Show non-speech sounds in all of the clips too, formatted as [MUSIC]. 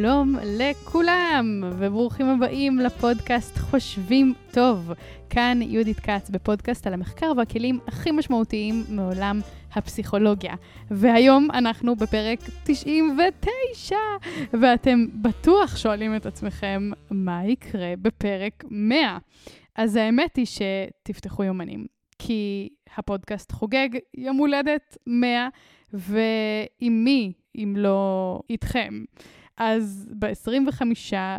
שלום לכולם, וברוכים הבאים לפודקאסט חושבים טוב. כאן יהודית כץ בפודקאסט על המחקר והכלים הכי משמעותיים מעולם הפסיכולוגיה. והיום אנחנו בפרק 99, ואתם בטוח שואלים את עצמכם, מה יקרה בפרק 100? אז האמת היא שתפתחו יומנים, כי הפודקאסט חוגג יום הולדת 100, ועם מי אם לא איתכם? אז ב-25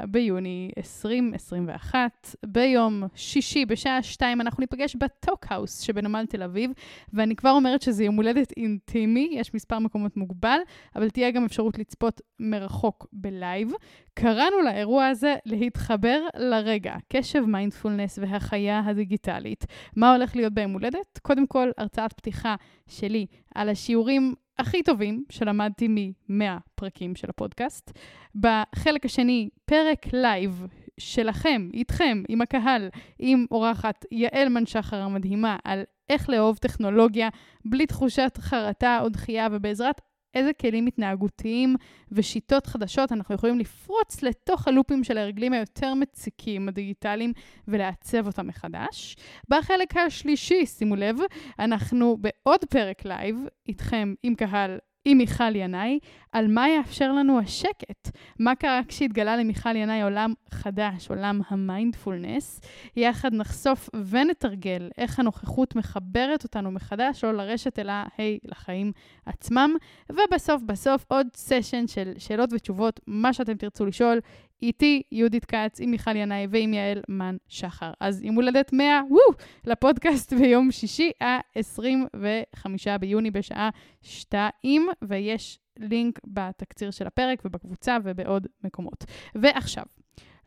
ביוני 2021, ביום שישי בשעה 2, אנחנו ניפגש ב TalkHouse שבנמל תל אביב, ואני כבר אומרת שזה יום הולדת אינטימי, יש מספר מקומות מוגבל, אבל תהיה גם אפשרות לצפות מרחוק בלייב. קראנו לאירוע הזה להתחבר לרגע, קשב מיינדפולנס והחיה הדיגיטלית. מה הולך להיות ביום הולדת? קודם כל, הרצאת פתיחה שלי על השיעורים הכי טובים שלמדתי מ-100 פרקים של הפודקאסט. בחלק השני, פרק לייב שלכם, איתכם, עם הקהל, עם אורחת יעל מנשחר המדהימה, על איך לאהוב טכנולוגיה בלי תחושת חרטה או דחייה, ובעזרת איזה כלים התנהגותיים ושיטות חדשות אנחנו יכולים לפרוץ לתוך הלופים של ההרגלים היותר מציקים הדיגיטליים ולעצב אותם מחדש. בחלק השלישי, שימו לב, אנחנו בעוד פרק לייב, איתכם, עם קהל עם מיכל ינאי, על מה יאפשר לנו השקט. מה קרה כשהתגלה למיכל ינאי עולם חדש, עולם המיינדפולנס. יחד נחשוף ונתרגל איך הנוכחות מחברת אותנו מחדש, לא לרשת, אלא, היי, לחיים עצמם. ובסוף בסוף עוד סשן של שאלות ותשובות, מה שאתם תרצו לשאול. איתי יהודית כץ, עם מיכל ינאי ועם יעל מן שחר. אז עם הולדת 100, וואו, לפודקאסט [LAUGHS] ביום שישי, ה-25 ביוני בשעה 2, ויש לינק בתקציר של הפרק ובקבוצה ובעוד מקומות. ועכשיו,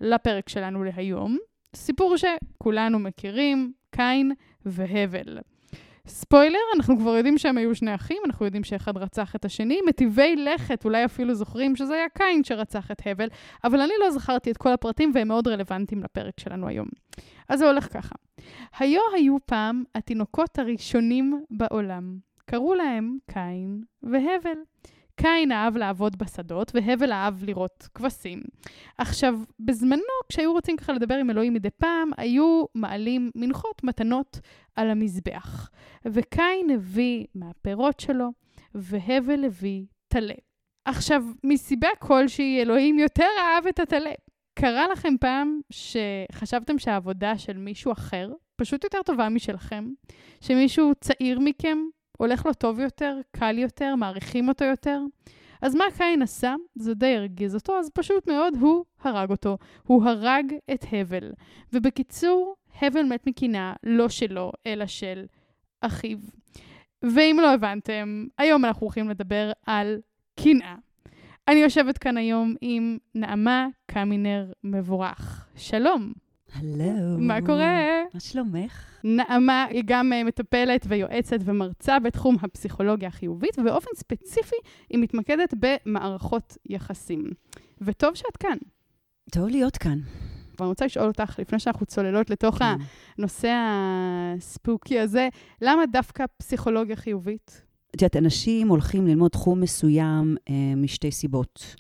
לפרק שלנו להיום, סיפור שכולנו מכירים, קין והבל. ספוילר, אנחנו כבר יודעים שהם היו שני אחים, אנחנו יודעים שאחד רצח את השני, מטיבי לכת, אולי אפילו זוכרים שזה היה קין שרצח את הבל, אבל אני לא זכרתי את כל הפרטים והם מאוד רלוונטיים לפרק שלנו היום. אז זה הולך ככה. היו היו פעם התינוקות הראשונים בעולם. קראו להם קין והבל. קין אהב לעבוד בשדות, והבל אהב לראות כבשים. עכשיו, בזמנו, כשהיו רוצים ככה לדבר עם אלוהים מדי פעם, היו מעלים מנחות, מתנות, על המזבח. וקין הביא מהפירות שלו, והבל הביא טלה. עכשיו, מסיבה כלשהי, אלוהים יותר אהב את הטלה. קרה לכם פעם שחשבתם שהעבודה של מישהו אחר פשוט יותר טובה משלכם? שמישהו צעיר מכם הולך לו טוב יותר, קל יותר, מעריכים אותו יותר. אז מה קין עשה? זה די הרגיז אותו, אז פשוט מאוד הוא הרג אותו. הוא הרג את הבל. ובקיצור, הבל מת מקנאה לא שלו, אלא של אחיו. ואם לא הבנתם, היום אנחנו הולכים לדבר על קנאה. אני יושבת כאן היום עם נעמה קמינר מבורך. שלום. הלו. מה קורה? מה שלומך? נעמה היא גם uh, מטפלת ויועצת ומרצה בתחום הפסיכולוגיה החיובית, ובאופן ספציפי היא מתמקדת במערכות יחסים. וטוב שאת כאן. טוב להיות כאן. ואני רוצה לשאול אותך, לפני שאנחנו צוללות לתוך כן. הנושא הספוקי הזה, למה דווקא פסיכולוגיה חיובית? את יודעת, אנשים הולכים ללמוד תחום מסוים אה, משתי סיבות.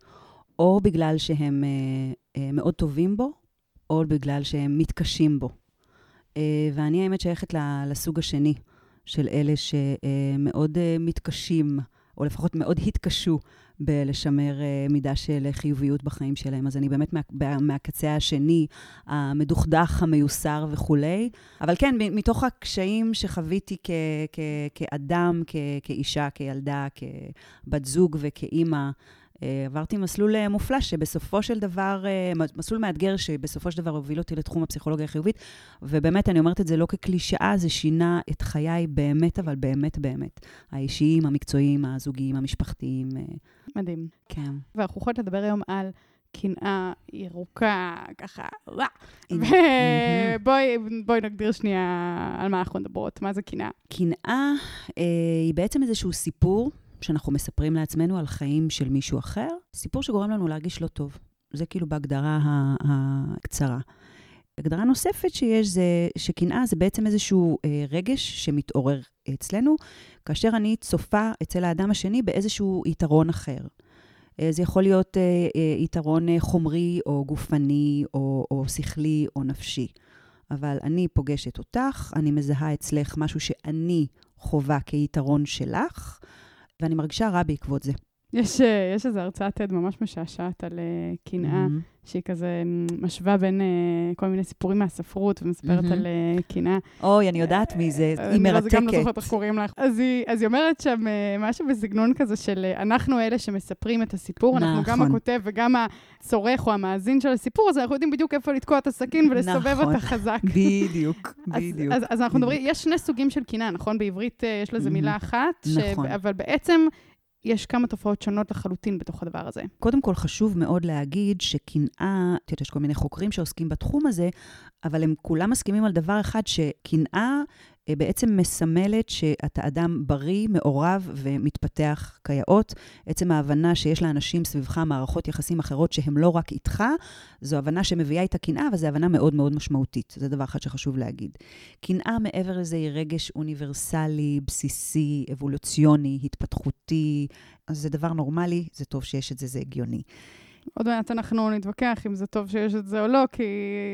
או בגלל שהם אה, אה, מאוד טובים בו, או בגלל שהם מתקשים בו. אה, ואני האמת שייכת לסוג השני של אלה שמאוד אה, מתקשים, או לפחות מאוד התקשו בלשמר אה, מידה של חיוביות בחיים שלהם. אז אני באמת מה, מהקצה השני, המדוכדך, המיוסר וכולי. אבל כן, מתוך הקשיים שחוויתי כ, כ, כאדם, כ, כאישה, כילדה, כבת זוג וכאימא, עברתי מסלול אה, מופלא, שבסופו של דבר, אה, מסלול מאתגר, שבסופו של דבר הוביל אותי לתחום הפסיכולוגיה החיובית, ובאמת, אני אומרת את זה לא כקלישאה, זה שינה את חיי באמת, אבל באמת באמת. האישיים, המקצועיים, הזוגיים, המשפחתיים. מדהים. כן. ואנחנו יכולות לדבר היום על קנאה ירוקה, ככה, ובואי נגדיר שנייה על מה אנחנו מדברות, מה זה קנאה. קנאה אה, היא בעצם איזשהו סיפור שאנחנו מספרים לעצמנו על חיים של מישהו אחר, סיפור שגורם לנו להרגיש לא טוב. זה כאילו בהגדרה הקצרה. הגדרה נוספת שיש זה שקנאה זה בעצם איזשהו אה, רגש שמתעורר אצלנו, כאשר אני צופה אצל האדם השני באיזשהו יתרון אחר. אה, זה יכול להיות אה, אה, יתרון אה, חומרי או גופני או, או שכלי או נפשי. אבל אני פוגשת אותך, אני מזהה אצלך משהו שאני חווה כיתרון שלך, ואני מרגישה רע בעקבות זה. יש, אה, יש איזו הרצאת TED ממש משעשעת על אה, קנאה, Mm-hmm. שהיא כזה מ, משווה בין אה, כל מיני סיפורים מהספרות ומספרת מהמם. על אה, קנאה. אוי, אני יודעת מי זה, אה, היא אני לא- זה גם לא מרתקת. זוכרת איך קוראים לך. אז היא, אז היא אומרת שם אה, משהו בסגנון כזה של אה, אנחנו אלה שמספרים את הסיפור, אנחנו גם נכון. הכותב וגם הצורך או המאזין של הסיפור, אז אנחנו יודעים בדיוק איפה לתקוע את הסכין ולסובב נכון. אותה חזק. בדיוק, [LAUGHS] אז, בדיוק. אז, אז אנחנו בדיוק. מדברים, יש שני סוגים של קנאה, נכון? בעברית אה, יש לזה. מילה אחת, ש... נכון. אבל בעצם יש כמה תופעות שונות לחלוטין בתוך הדבר הזה. קודם כל, חשוב מאוד להגיד שקנאה, את יודעת, יש כל מיני חוקרים שעוסקים בתחום הזה, אבל הם כולם מסכימים על דבר אחד, שקנאה אה, בעצם מסמלת שאתה אדם בריא, מעורב ומתפתח כיאות. עצם ההבנה שיש לאנשים סביבך מערכות יחסים אחרות שהן לא רק איתך, זו הבנה שמביאה איתה קנאה, וזו הבנה מאוד מאוד משמעותית. זה דבר אחד שחשוב להגיד. קנאה מעבר לזה היא רגש אוניברסלי, בסיסי, אבולוציוני, התפתחותי. אז זה דבר נורמלי, זה טוב שיש את זה, זה הגיוני. עוד מעט אנחנו נתווכח אם זה טוב שיש את זה או לא, כי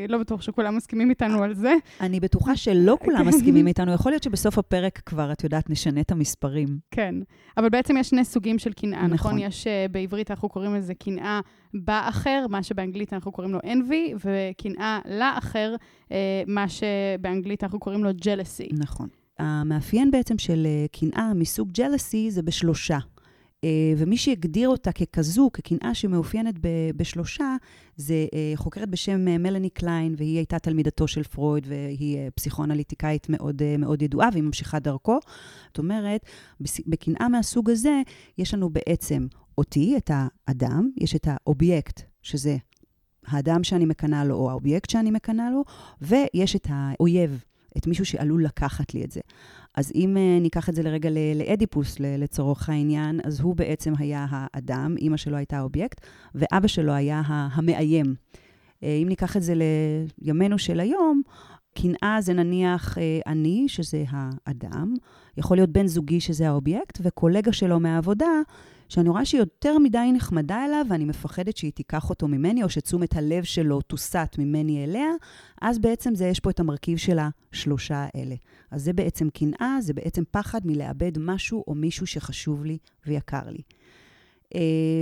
לא בטוח שכולם מסכימים איתנו על זה. אני בטוחה שלא כולם. [LAUGHS] מסכימים איתנו. יכול להיות שבסוף הפרק כבר, את יודעת, נשנה את המספרים. כן. אבל בעצם יש שני סוגים של קנאה, נכון? נכון. יש, uh, בעברית אנחנו קוראים לזה קנאה באחר, מה שבאנגלית אנחנו קוראים לו envy, וקנאה לאחר, uh, מה שבאנגלית אנחנו קוראים לו jealousy. נכון. המאפיין בעצם של אה, קנאה מסוג ג'לסי זה בשלושה. אה, ומי שהגדיר אותה ככזו, כקנאה שמאופיינת בשלושה, זה אה, חוקרת בשם אה, מלאני קליין, והיא הייתה תלמידתו של פרויד, והיא פסיכואנליטיקאית מאוד, מאוד ידועה, והיא ממשיכה דרכו. זאת אומרת, בקנאה מהסוג הזה, יש לנו בעצם אותי, את האדם, יש את האובייקט, שזה האדם שאני מקנאה לו, או האובייקט שאני מקנאה לו, ויש את האויב, את מישהו שעלול לקחת לי את זה. אז אם אה, ניקח את זה לרגע לאדיפוס, לצורך העניין, אז הוא בעצם היה האדם, אימא שלו הייתה האובייקט, ואבא שלו היה המאיים. אה, אם ניקח את זה לימינו של היום, קנאה זה נניח uh, אני, שזה האדם, יכול להיות בן זוגי, שזה האובייקט, וקולגה שלו מהעבודה, שאני רואה שהיא יותר מדי נחמדה אליו, ואני מפחדת שהיא תיקח אותו ממני, או שתשומת הלב שלו תוסט ממני אליה, אז בעצם זה, יש פה את המרכיב של השלושה האלה. אז זה בעצם קנאה, זה בעצם פחד מלאבד משהו או מישהו שחשוב לי ויקר לי. אה,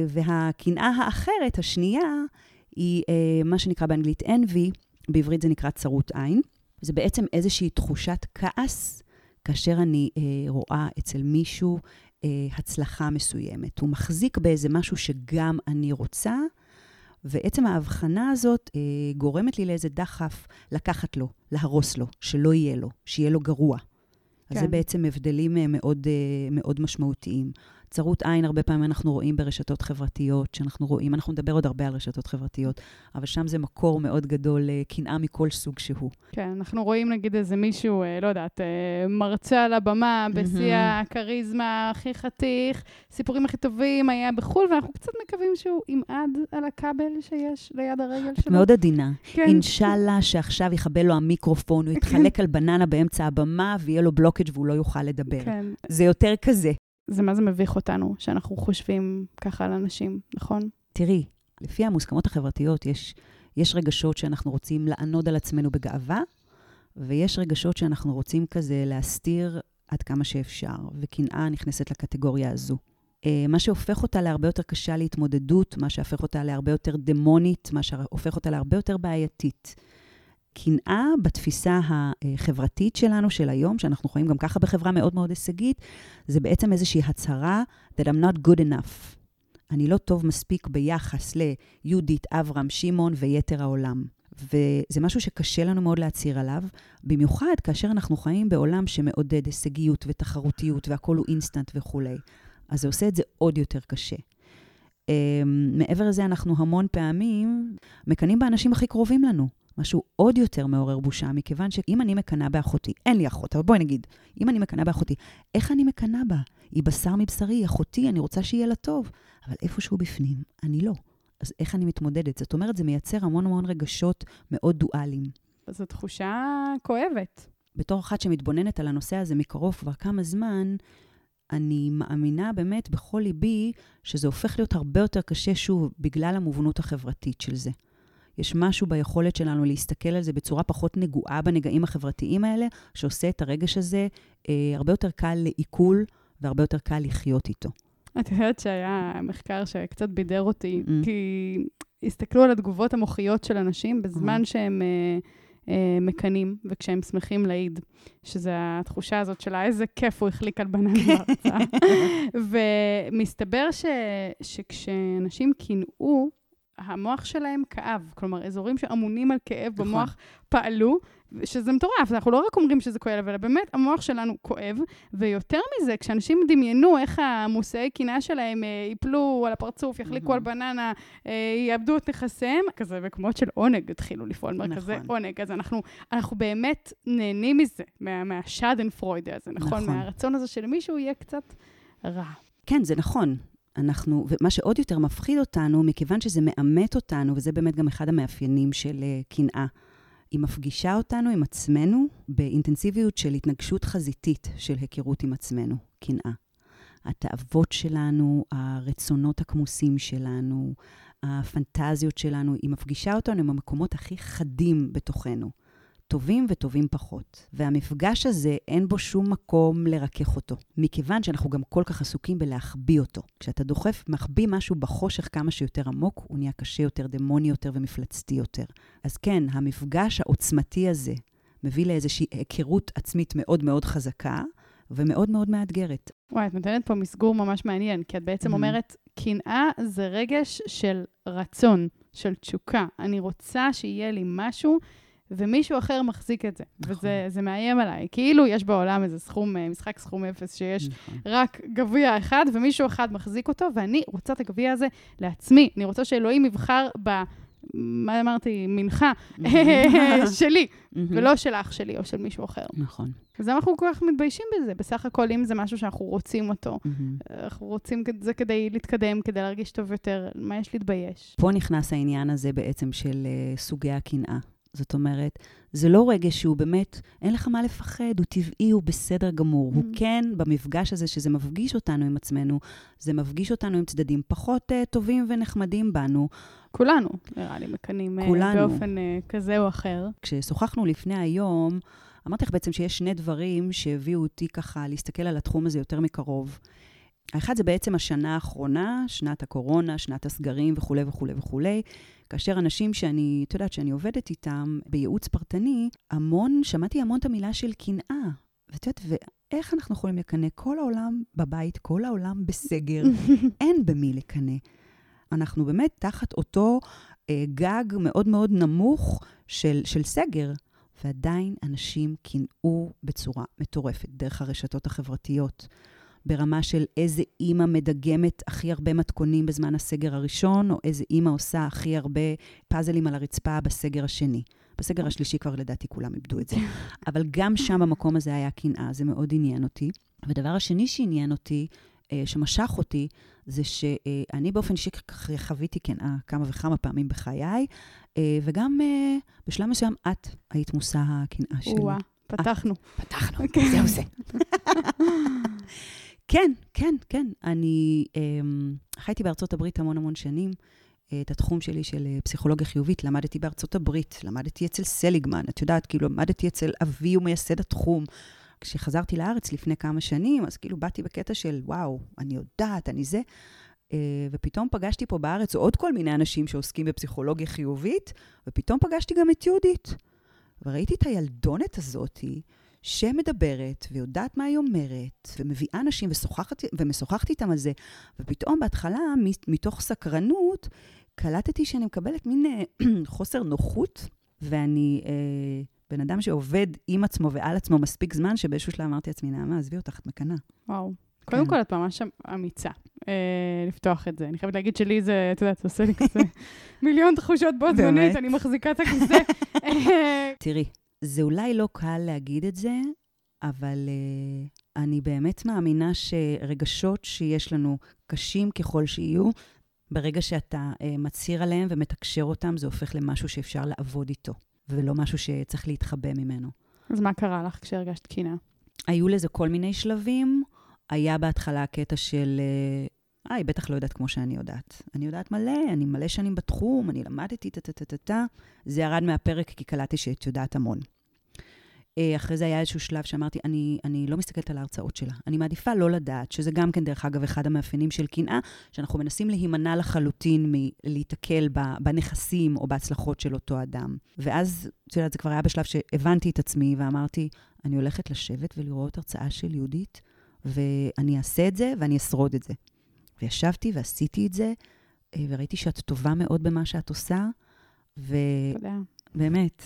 והקנאה האחרת, השנייה, היא אה, מה שנקרא באנגלית envy, בעברית זה נקרא צרות עין. זה בעצם איזושהי תחושת כעס כאשר אני אה, רואה אצל מישהו הצלחה מסוימת. הוא מחזיק באיזה משהו שגם אני רוצה, ועצם ההבחנה הזאת אה, גורמת לי לאיזה דחף לקחת לו, להרוס לו, שלא יהיה לו, שיהיה לו גרוע. אז כן. זה בעצם הבדלים אה, מאוד, אה, מאוד משמעותיים. צרות עין, הרבה פעמים אנחנו רואים ברשתות חברתיות, שאנחנו רואים, אנחנו נדבר עוד הרבה על רשתות חברתיות, אבל שם זה מקור מאוד גדול לקנאה מכל סוג שהוא. כן, אנחנו רואים נגיד איזה מישהו, אה, לא יודעת, אה, מרצה על הבמה, בשיא. הכריזמה, הכי חתיך, סיפורים הכי טובים, היה בחו"ל, ואנחנו קצת מקווים שהוא ימעד על הכבל שיש ליד הרגל את שלו. מאוד עדינה. כן. אינשאללה שעכשיו יכבה לו המיקרופון, הוא [LAUGHS] יתחלק על בננה באמצע הבמה, ויהיה לו בלוקג' והוא לא יוכל לדבר. כן. זה יותר כזה. זה מה זה מביך אותנו, שאנחנו חושבים ככה על אנשים, נכון? תראי, לפי המוסכמות החברתיות, יש, יש רגשות שאנחנו רוצים לענוד על עצמנו בגאווה, ויש רגשות שאנחנו רוצים כזה להסתיר עד כמה שאפשר, וקנאה נכנסת לקטגוריה הזו. אה, מה שהופך אותה להרבה יותר קשה להתמודדות, מה שהופך אותה להרבה יותר דמונית, מה שהופך אותה להרבה יותר בעייתית. קנאה בתפיסה החברתית שלנו, של היום, שאנחנו חיים גם ככה בחברה מאוד מאוד הישגית, זה בעצם איזושהי הצהרה that I'm not good enough. אני לא טוב מספיק ביחס ליהודית, אברהם, שמעון ויתר העולם. וזה משהו שקשה לנו מאוד להצהיר עליו, במיוחד כאשר אנחנו חיים בעולם שמעודד הישגיות ותחרותיות והכול הוא אינסטנט וכולי. אז זה עושה את זה עוד יותר קשה. Um, מעבר לזה, אנחנו המון פעמים מקנאים באנשים הכי קרובים לנו. משהו עוד יותר מעורר בושה, מכיוון שאם אני מקנאה באחותי, אין לי אחות, אבל בואי נגיד, אם אני מקנאה באחותי, איך אני מקנאה בה? היא בשר מבשרי, היא אחותי, אני רוצה שיהיה לה טוב. אבל איפשהו בפנים, אני לא. אז איך אני מתמודדת? זאת אומרת, זה מייצר המון המון רגשות מאוד דואליים. זו תחושה כואבת. בתור אחת שמתבוננת על הנושא הזה מקרוב כבר כמה זמן, אני מאמינה באמת בכל ליבי שזה הופך להיות הרבה יותר קשה, שוב, בגלל המובנות החברתית של זה. יש משהו ביכולת שלנו להסתכל על זה בצורה פחות נגועה בנגעים החברתיים האלה, שעושה את הרגש הזה אה, הרבה יותר קל לעיכול והרבה יותר קל לחיות איתו. את יודעת שהיה מחקר שקצת בידר אותי, mm. כי הסתכלו על התגובות המוחיות של אנשים בזמן mm. שהם אה, אה, מקנאים, וכשהם שמחים להעיד, שזה התחושה הזאת של איזה כיף הוא החליק על בנן בהרצאה. [LAUGHS] ומסתבר ש, שכשאנשים קינאו, המוח שלהם כאב. כלומר, אזורים שאמונים על כאב נכון. במוח פעלו, שזה מטורף, אנחנו לא רק אומרים שזה כואב, אלא באמת המוח שלנו כואב, ויותר מזה, כשאנשים דמיינו איך המושאי קנאה שלהם אה, ייפלו על הפרצוף, יחליקו על בננה, אה, יאבדו את נכסיהם, כזה מקומות של עונג התחילו לפעול, נכון. כזה עונג. אז אנחנו, אנחנו באמת נהנים מזה, מה, מהשאדנפרוידה הזה, נכון? נכון? מהרצון הזה שלמישהו יהיה קצת רע. כן, זה נכון. אנחנו, ומה שעוד יותר מפחיד אותנו, מכיוון שזה מאמת אותנו, וזה באמת גם אחד המאפיינים של uh, קנאה. היא מפגישה אותנו עם עצמנו באינטנסיביות של התנגשות חזיתית של היכרות עם עצמנו, קנאה. התאוות שלנו, הרצונות הכמוסים שלנו, הפנטזיות שלנו, היא מפגישה אותנו עם המקומות הכי חדים בתוכנו. טובים וטובים פחות. והמפגש הזה, אין בו שום מקום לרכך אותו, מכיוון שאנחנו גם כל כך עסוקים בלהחביא אותו. כשאתה דוחף, מחביא משהו בחושך כמה שיותר עמוק, הוא נהיה קשה יותר, דמוני יותר ומפלצתי יותר. אז כן, המפגש העוצמתי הזה מביא לאיזושהי היכרות עצמית מאוד מאוד חזקה, ומאוד מאוד מאתגרת. וואי, את נותנת פה מסגור ממש מעניין, כי את בעצם mm-hmm. אומרת, קנאה זה רגש של רצון, של תשוקה. אני רוצה שיהיה לי משהו ומישהו אחר מחזיק את זה. נכון. וזה מאיים עליי. כאילו יש בעולם איזה סכום, אה, משחק סכום אפס, שיש נכון. רק גביע אחד, ומישהו אחד מחזיק אותו, ואני רוצה את הגביע הזה לעצמי. אני רוצה שאלוהים יבחר ב... מה אמרתי? מנחה [LAUGHS] שלי, ולא של אח שלי או של מישהו אחר. נכון. אז אנחנו כל כך מתביישים בזה. בסך הכל, אם זה משהו שאנחנו רוצים אותו, אנחנו רוצים את זה כדי להתקדם, כדי להרגיש טוב יותר, מה יש להתבייש? פה נכנס העניין הזה בעצם של uh, סוגי הקנאה. זאת אומרת, זה לא רגש שהוא באמת, אין לך מה לפחד, הוא טבעי, הוא בסדר גמור. Mm-hmm. הוא כן, במפגש הזה, שזה מפגיש אותנו עם עצמנו, זה מפגיש אותנו עם צדדים פחות uh, טובים ונחמדים בנו. כולנו, נראה לי, מקנאים uh, באופן uh, כזה או אחר. כששוחחנו לפני היום, אמרתי לך בעצם שיש שני דברים שהביאו אותי ככה להסתכל על התחום הזה יותר מקרוב. האחד זה בעצם השנה האחרונה, שנת הקורונה, שנת הסגרים וכולי וכולי וכולי. כאשר אנשים שאני, את יודעת, שאני עובדת איתם בייעוץ פרטני, המון, שמעתי המון את המילה של קנאה. ואת יודעת, ואיך אנחנו יכולים לקנא? כל העולם בבית, כל העולם בסגר, [LAUGHS] אין במי לקנא. אנחנו באמת תחת אותו אה, גג מאוד מאוד נמוך של, של סגר, ועדיין אנשים קינאו בצורה מטורפת דרך הרשתות החברתיות. ברמה של איזה אימא מדגמת הכי הרבה מתכונים בזמן הסגר הראשון, או איזה אימא עושה הכי הרבה פאזלים על הרצפה בסגר השני. בסגר השלישי כבר לדעתי כולם איבדו את זה. [LAUGHS] אבל גם שם במקום הזה היה קנאה, זה מאוד עניין אותי. ודבר השני שעניין אותי, אה, שמשך אותי, זה שאני באופן אישי חוויתי קנאה כמה וכמה פעמים בחיי, אה, וגם אה, בשלב מסוים את היית מושא הקנאה שלי. פתחנו. פתחנו, [LAUGHS] זהו זה. [LAUGHS] כן, כן, כן. אני um, חייתי בארצות הברית המון המון שנים. את התחום שלי של אה, פסיכולוגיה חיובית למדתי בארצות הברית, למדתי אצל סליגמן, את יודעת, כאילו למדתי אצל אבי ומייסד התחום. כשחזרתי לארץ לפני כמה שנים, אז כאילו באתי בקטע של, וואו, אני יודעת, אני זה. אה, ופתאום פגשתי פה בארץ עוד כל מיני אנשים שעוסקים בפסיכולוגיה חיובית, ופתאום פגשתי גם את יהודית. וראיתי את הילדונת הזאתי, שמדברת ויודעת מה היא אומרת, ומביאה אנשים ושוחחת, ומשוחחת איתם על זה, ופתאום בהתחלה, מתוך סקרנות, קלטתי שאני מקבלת מין אה, [CLEARS THROAT] חוסר נוחות, ואני אה, בן אדם שעובד עם עצמו ועל עצמו מספיק זמן, שבאיזשהו שלב אמרתי לעצמי, נעמה, עזבי אותך, את מקנאה. וואו. כן. קודם כל, את ממש אמיצה אה, לפתוח את זה. אני חייבת להגיד שלי זה, את יודעת, עושה לי [LAUGHS] כזה מיליון תחושות בו זמנית, אני מחזיקה את הכיסא. [LAUGHS] תראי, זה אולי לא קל להגיד את זה, אבל uh, אני באמת מאמינה שרגשות שיש לנו, קשים ככל שיהיו, ברגע שאתה uh, מצהיר עליהם ומתקשר אותם, זה הופך למשהו שאפשר לעבוד איתו, ולא משהו שצריך להתחבא ממנו. אז מה קרה לך כשהרגשת קינה? היו לזה כל מיני שלבים. היה בהתחלה קטע של, אה, היא בטח לא יודעת כמו שאני יודעת. אני יודעת מלא, אני מלא שנים בתחום, אני למדתי, טה-טה-טה-טה. זה ירד מהפרק כי קלטתי שאת יודעת המון. אה, אחרי זה היה איזשהו שלב שאמרתי, אני, אני לא מסתכלת על ההרצאות שלה. אני מעדיפה לא לדעת, שזה גם כן, דרך אגב, אחד המאפיינים של קנאה, שאנחנו מנסים להימנע לחלוטין מלהיתקל בנכסים או בהצלחות של אותו אדם. ואז, את יודעת, זה כבר היה בשלב שהבנתי את עצמי ואמרתי, אני הולכת לשבת ולראות הרצאה של יהודית, ואני אעשה את זה ואני אשרוד את זה. וישבתי ועשיתי את זה, אה, וראיתי שאת טובה מאוד במה שאת עושה, ובאמת.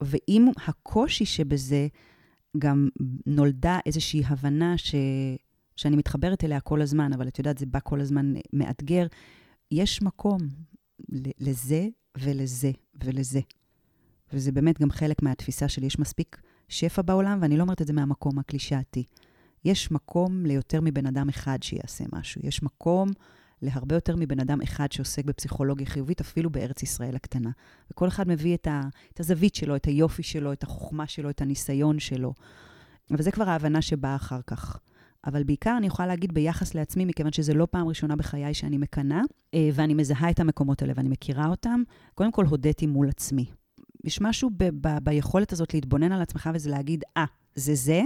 ועם הקושי שבזה, גם נולדה איזושהי הבנה ש... שאני מתחברת אליה כל הזמן, אבל את יודעת, זה בא כל הזמן מאתגר. יש מקום לזה ולזה ולזה. וזה באמת גם חלק מהתפיסה שלי. יש מספיק שפע בעולם, ואני לא אומרת את זה מהמקום הקלישאתי. יש מקום ליותר מבן אדם אחד שיעשה משהו. יש מקום להרבה יותר מבן אדם אחד שעוסק בפסיכולוגיה חיובית, אפילו בארץ ישראל הקטנה. וכל אחד מביא את, ה, את הזווית שלו, את היופי שלו, את החוכמה שלו, את הניסיון שלו. וזה כבר ההבנה שבאה אחר כך. אבל בעיקר אני יכולה להגיד ביחס לעצמי, מכיוון שזו לא פעם ראשונה בחיי שאני מקנאה, אה, ואני מזהה את המקומות האלה ואני מכירה אותם, קודם כל הודיתי מול עצמי. יש משהו ב- ב- ביכולת הזאת להתבונן על עצמך וזה להגיד, אה, ah, זה זה,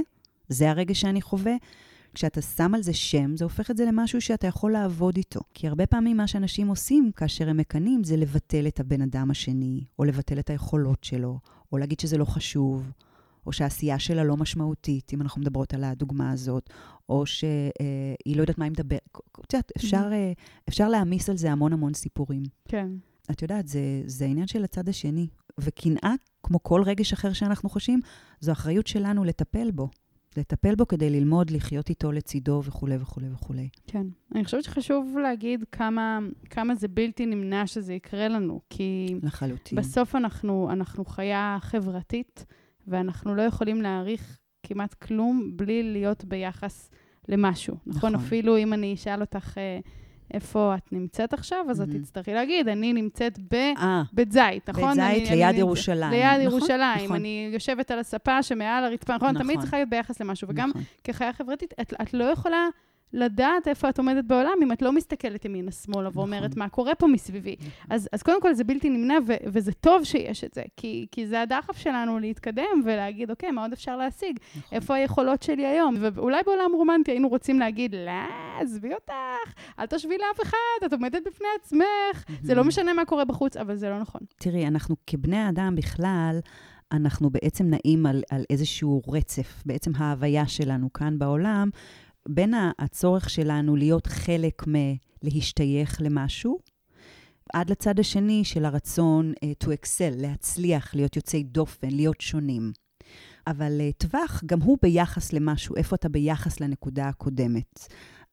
זה הרגע שאני חווה. כשאתה שם על זה שם, זה הופך את זה למשהו שאתה יכול לעבוד איתו. כי הרבה פעמים מה שאנשים עושים כאשר הם מקנאים זה לבטל את הבן אדם השני, או לבטל את היכולות שלו, או להגיד שזה לא חשוב, או שהעשייה שלה לא משמעותית, אם אנחנו מדברות על הדוגמה הזאת, או שהיא לא יודעת מה היא מדברת. את יודעת, אפשר, mm-hmm. אפשר להעמיס על זה המון המון סיפורים. כן. את יודעת, זה, זה העניין של הצד השני. וקנאה, כמו כל רגש אחר שאנחנו חשים, זו אחריות שלנו לטפל בו. לטפל בו כדי ללמוד לחיות איתו לצידו וכולי וכולי וכולי. כן. אני חושבת שחשוב להגיד כמה, כמה זה בלתי נמנע שזה יקרה לנו, כי... לחלוטין. בסוף אנחנו, אנחנו חיה חברתית, ואנחנו לא יכולים להעריך כמעט כלום בלי להיות ביחס למשהו. נכון? נכון. אפילו אם אני אשאל אותך... Uh, איפה את נמצאת עכשיו, אז את תצטרכי להגיד, אני נמצאת בבית זית, נכון? בית זית ליד ירושלים. ליד נכון, ירושלים. נכון. אני יושבת על הספה שמעל הרצפה, נכון? תמיד צריכה להיות ביחס למשהו. וגם כחיה חברתית, את לא יכולה... לדעת איפה את עומדת בעולם, אם את לא מסתכלת ימינה-שמאלה ואומרת נכון. מה קורה פה מסביבי. נכון. אז, אז קודם כל זה בלתי נמנע, ו- וזה טוב שיש את זה, כי, כי זה הדחף שלנו להתקדם ולהגיד, אוקיי, מה עוד אפשר להשיג? נכון. איפה היכולות שלי היום? ואולי בעולם רומנטי היינו רוצים להגיד, לא, עזבי אותך, אל תשבי לאף אחד, את עומדת בפני עצמך, זה לא משנה מה קורה בחוץ, אבל זה לא נכון. תראי, אנחנו כבני אדם בכלל, אנחנו בעצם נעים על, על איזשהו רצף, בעצם ההוויה שלנו כאן בעולם, בין הצורך שלנו להיות חלק מלהשתייך למשהו, עד לצד השני של הרצון uh, to excel, להצליח, להיות יוצאי דופן, להיות שונים. אבל uh, טווח, גם הוא ביחס למשהו, איפה אתה ביחס לנקודה הקודמת.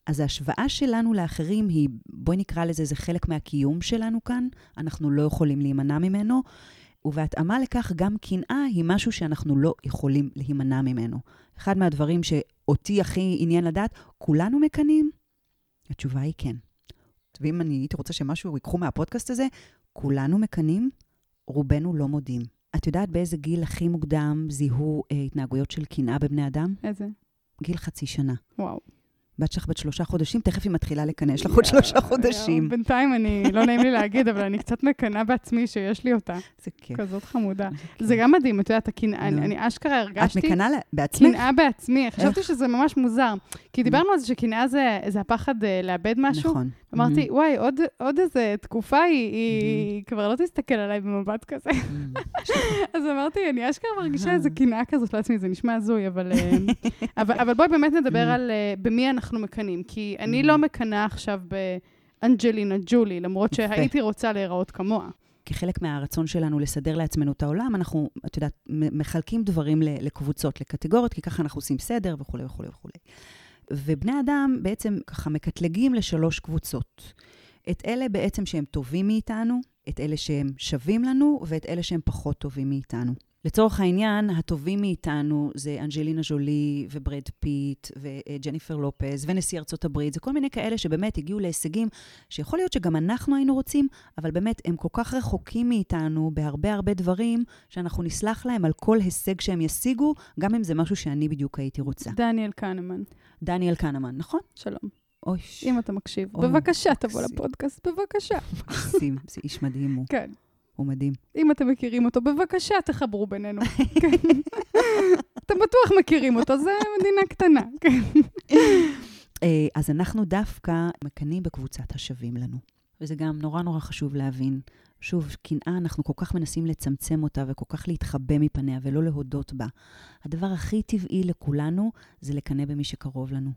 אז ההשוואה שלנו לאחרים היא, בואי נקרא לזה, זה חלק מהקיום שלנו כאן, אנחנו לא יכולים להימנע ממנו, ובהתאמה לכך גם קנאה היא משהו שאנחנו לא יכולים להימנע ממנו. אחד מהדברים שאותי הכי עניין לדעת, כולנו מקנאים? התשובה היא כן. ואם אני הייתי רוצה שמשהו ייקחו מהפודקאסט הזה, כולנו מקנאים, רובנו לא מודים. את יודעת באיזה גיל הכי מוקדם זיהו אה, התנהגויות של קנאה בבני אדם? איזה? גיל חצי שנה. וואו. בת שלך בת שלושה חודשים, תכף היא מתחילה לקנא, יש לך עוד שלושה חודשים. בינתיים אני, לא נעים לי להגיד, אבל אני קצת מקנאה בעצמי שיש לי אותה. זה כיף. כזאת חמודה. זה גם מדהים, את יודעת, אני אשכרה הרגשתי... את מקנאה בעצמך? קנאה בעצמי, חשבתי שזה ממש מוזר. כי דיברנו על זה שקנאה זה הפחד אה, לאבד משהו. נכון. אמרתי, וואי, עוד איזה תקופה היא כבר לא תסתכל עליי במבט כזה. אז אמרתי, אני אשכרה מרגישה איזה קנאה כזאת לעצמי, זה נשמע הזוי, אבל אה, [LAUGHS] בואי באמת נדבר על אה, במי. אנחנו מקנאים. כי אני לא מקנאה עכשיו באנג'לינה ג'ולי, למרות שהייתי רוצה להיראות כמוה. כחלק מהרצון שלנו לסדר לעצמנו את העולם, אנחנו, את יודעת, מחלקים דברים לקבוצות, לקטגוריות, כי ככה אנחנו עושים סדר וכולי וכולי וכולי. ובני אדם בעצם ככה מקטלגים לשלוש קבוצות. את אלה בעצם שהם טובים מאיתנו, את אלה שהם שווים לנו, ואת אלה שהם פחות טובים מאיתנו. לצורך העניין, הטובים מאיתנו זה אנג'לינה ז'ולי וברד פיט וג'ניפר לופז ונשיא ארצות הברית. זה כל מיני כאלה שבאמת הגיעו להישגים שיכול להיות שגם אנחנו היינו רוצים, אבל באמת הם כל כך רחוקים מאיתנו בהרבה הרבה דברים, שאנחנו נסלח להם על כל הישג שהם ישיגו, גם אם זה משהו שאני בדיוק הייתי רוצה. דניאל קנמן. דניאל קנמן, נכון? שלום. אוי, אם אתה מקשיב, אוי, בבקשה תבוא מקסים. לפודקאסט, בבקשה. מקסים, זה איש מדהים הוא, כן. הוא מדהים. אם אתם מכירים אותו, בבקשה תחברו בינינו. [LAUGHS] [LAUGHS] אתם בטוח מכירים אותו, זה מדינה קטנה. כן. אה, אז אנחנו דווקא מקנאים בקבוצת השווים לנו. וזה גם נורא נורא חשוב להבין. שוב, קנאה, אנחנו כל כך מנסים לצמצם אותה וכל כך להתחבא מפניה ולא להודות בה. הדבר הכי טבעי לכולנו זה לקנא במי שקרוב לנו.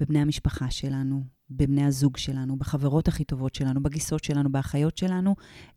בבני המשפחה שלנו, בבני הזוג שלנו, בחברות הכי טובות שלנו, בגיסות שלנו, באחיות שלנו.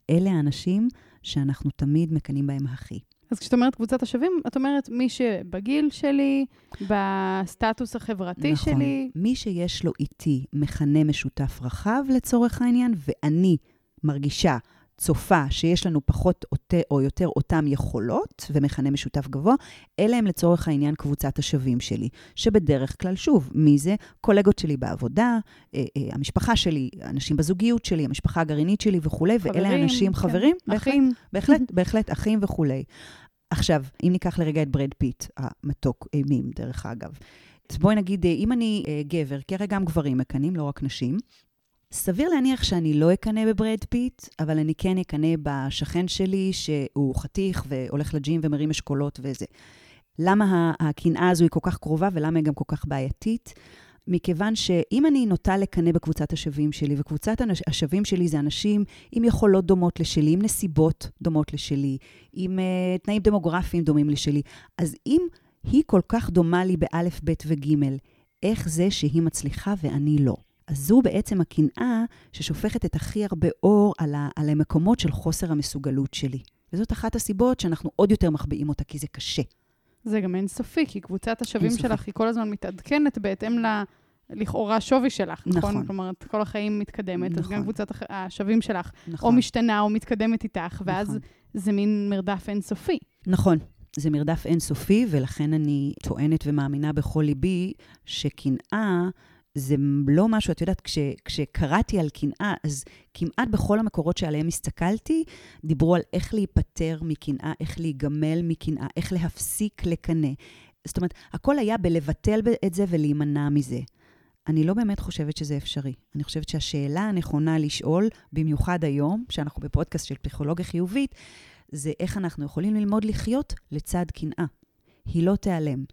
אלה האנשים שאנחנו תמיד מקנאים בהם הכי. אז כשאת אומרת קבוצת השווים, את אומרת מי שבגיל שלי, בסטטוס החברתי נכון. שלי. מי שיש לו איתי מכנה משותף רחב לצורך העניין, ואני מרגישה, צופה, שיש לנו פחות או יותר אותם יכולות ומכנה משותף גבוה, אלה הם לצורך העניין קבוצת השווים שלי, שבדרך כלל, שוב, מי זה? קולגות שלי בעבודה, אה, אה, המשפחה שלי, אנשים בזוגיות שלי, המשפחה הגרעינית שלי וכולי, ואלה חברים, האנשים, כן, חברים, בהחלט, אחים. בהחלט, בהחלט, אחים וכולי. עכשיו, אם ניקח לרגע את ברד פיט, המתוק אימים, דרך אגב. אז בואי נגיד, אה, אם אני אה, גבר, כי הרי גם גברים מקנאים, לא רק נשים, סביר להניח שאני לא אקנא בברד פיט, אבל אני כן אקנא בשכן שלי, שהוא חתיך והולך ל gym ומרים אשכולות וזה. למה הקנאה הזו היא כל כך קרובה ולמה היא גם כל כך בעייתית? מכיוון שאם אני נוטה לקנא בקבוצת השווים שלי, וקבוצת השווים שלי זה אנשים עם יכולות דומות לשלי, עם נסיבות דומות לשלי, עם uh, תנאים דמוגרפיים דומים לשלי, אז אם היא כל כך דומה לי באלף, בית וגימל, איך זה שהיא מצליחה ואני לא? אז זו בעצם הקנאה ששופכת את הכי הרבה אור על, ה- על המקומות של חוסר המסוגלות שלי. וזאת אחת הסיבות שאנחנו עוד יותר מחביאים אותה, כי זה קשה. זה גם אינסופי, כי קבוצת השווים אינסופי. שלך היא כל הזמן מתעדכנת בהתאם ל... לכאורה שווי שלך, נכון? נכון. כלומר, את כל החיים מתקדמת, אז גם נכון. קבוצת השווים שלך או נכון. משתנה או מתקדמת איתך, ואז נכון. זה מין מרדף אינסופי. נכון. זה מרדף אינסופי, ולכן אני טוענת ומאמינה בכל ליבי שקנאה זה לא משהו, את יודעת, כש, כשקראתי על קנאה, אז כמעט בכל המקורות שעליהם הסתכלתי, דיברו על איך להיפטר מקנאה, איך להיגמל מקנאה, איך להפסיק לקנא. זאת אומרת, הכל היה בלבטל את זה ולהימנע מזה. אני לא באמת חושבת שזה אפשרי. אני חושבת שהשאלה הנכונה לשאול, במיוחד היום, שאנחנו בפודקאסט של פסיכולוגיה חיובית, זה איך אנחנו יכולים ללמוד לחיות לצד קנאה. היא לא תיעלם.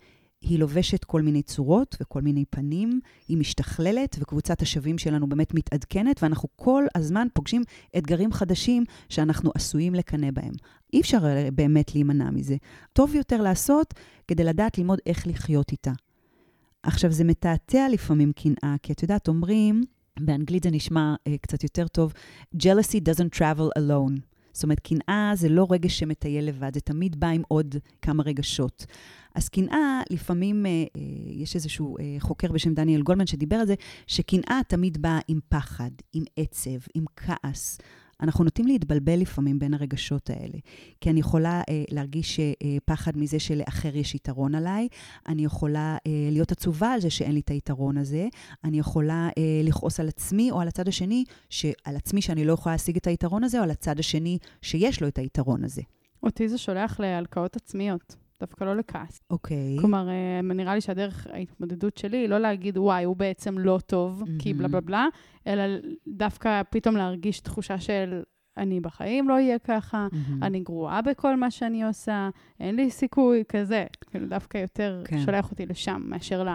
היא לובשת כל מיני צורות וכל מיני פנים, היא משתכללת, וקבוצת השווים שלנו באמת מתעדכנת, ואנחנו כל הזמן פוגשים אתגרים חדשים שאנחנו עשויים לקנא בהם. אי אפשר אה, באמת להימנע מזה. טוב יותר לעשות כדי לדעת ללמוד איך לחיות איתה. עכשיו, זה מתעתע לפעמים קנאה, כי את יודעת, אומרים, באנגלית זה נשמע uh, קצת יותר טוב, jealousy doesn't travel alone. זאת אומרת, קנאה זה לא רגש שמטייל לבד, זה תמיד בא עם עוד כמה רגשות. אז קנאה, לפעמים, אה, אה, יש איזשהו אה, חוקר בשם דניאל גולמן שדיבר על זה, שקנאה תמיד באה עם פחד, עם עצב, עם כעס. אנחנו נוטים להתבלבל לפעמים בין הרגשות האלה. כי אני יכולה אה, להרגיש אה, פחד מזה שלאחר יש יתרון עליי, אני יכולה אה, להיות עצובה על זה שאין לי את היתרון הזה, אני יכולה אה, לכעוס על עצמי או על הצד השני, על עצמי שאני לא יכולה להשיג את היתרון הזה, או על הצד השני שיש לו את היתרון הזה. אותי זה שולח להלקאות עצמיות. דווקא לא לכעס. אוקיי. כלומר, אה, נראה לי שהדרך ההתמודדות שלי היא לא להגיד, וואי, הוא בעצם לא טוב, mm-hmm. כי בלה בלה בלה, אלא דווקא פתאום להרגיש תחושה של, אני בחיים לא אהיה ככה, mm-hmm. אני גרועה בכל מה שאני עושה, אין לי סיכוי, כזה. כאילו, דווקא יותר כן. שולח אותי לשם מאשר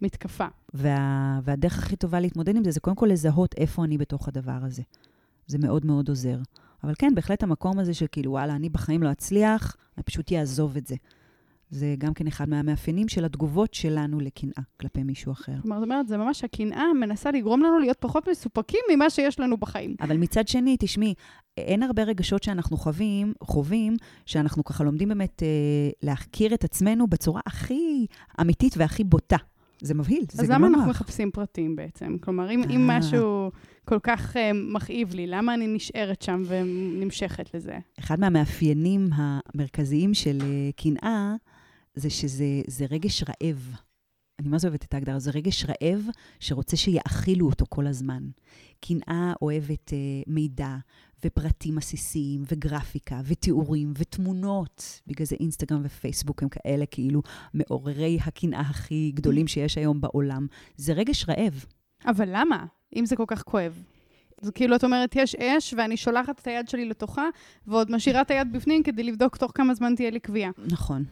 למתקפה. וה... והדרך הכי טובה להתמודד עם זה, זה קודם כל לזהות איפה אני בתוך הדבר הזה. זה מאוד מאוד עוזר. אבל כן, בהחלט המקום הזה של כאילו, וואלה, אני בחיים לא אצליח, אני פשוט אעזוב את זה. זה גם כן אחד מהמאפיינים של התגובות שלנו לקנאה כלפי מישהו אחר. כלומר, זאת אומרת, זה ממש הקנאה מנסה לגרום לנו להיות פחות מסופקים ממה שיש לנו בחיים. אבל מצד שני, תשמעי, אין הרבה רגשות שאנחנו חווים, חווים, שאנחנו ככה לומדים באמת אה, להכיר את עצמנו בצורה הכי אמיתית והכי בוטה. זה מבהיל, זה אז גם למה לא אנחנו. מחפשים פרטים בעצם? כלומר, אם, אם אה. משהו כל כך uh, מכאיב לי, למה אני נשארת שם ונמשכת לזה? אחד מהמאפיינים המרכזיים של אה, קנאה, זה שזה זה רגש רעב. אני מה זה אוהבת את ההגדרה, זה רגש רעב שרוצה שיאכילו אותו כל הזמן. קנאה אוהבת אה, מידע ופרטים עסיסיים וגרפיקה ותיאורים ותמונות. בגלל זה אינסטגרם ופייסבוק הם כאלה כאילו מעוררי הקנאה הכי גדולים שיש היום בעולם. זה רגש רעב. אבל למה? אם זה כל כך כואב. זה כאילו, את אומרת, יש אש, ואני שולחת את היד שלי לתוכה, ועוד משאירה את היד בפנים כדי לבדוק תוך כמה זמן תהיה לי קביעה. נכון.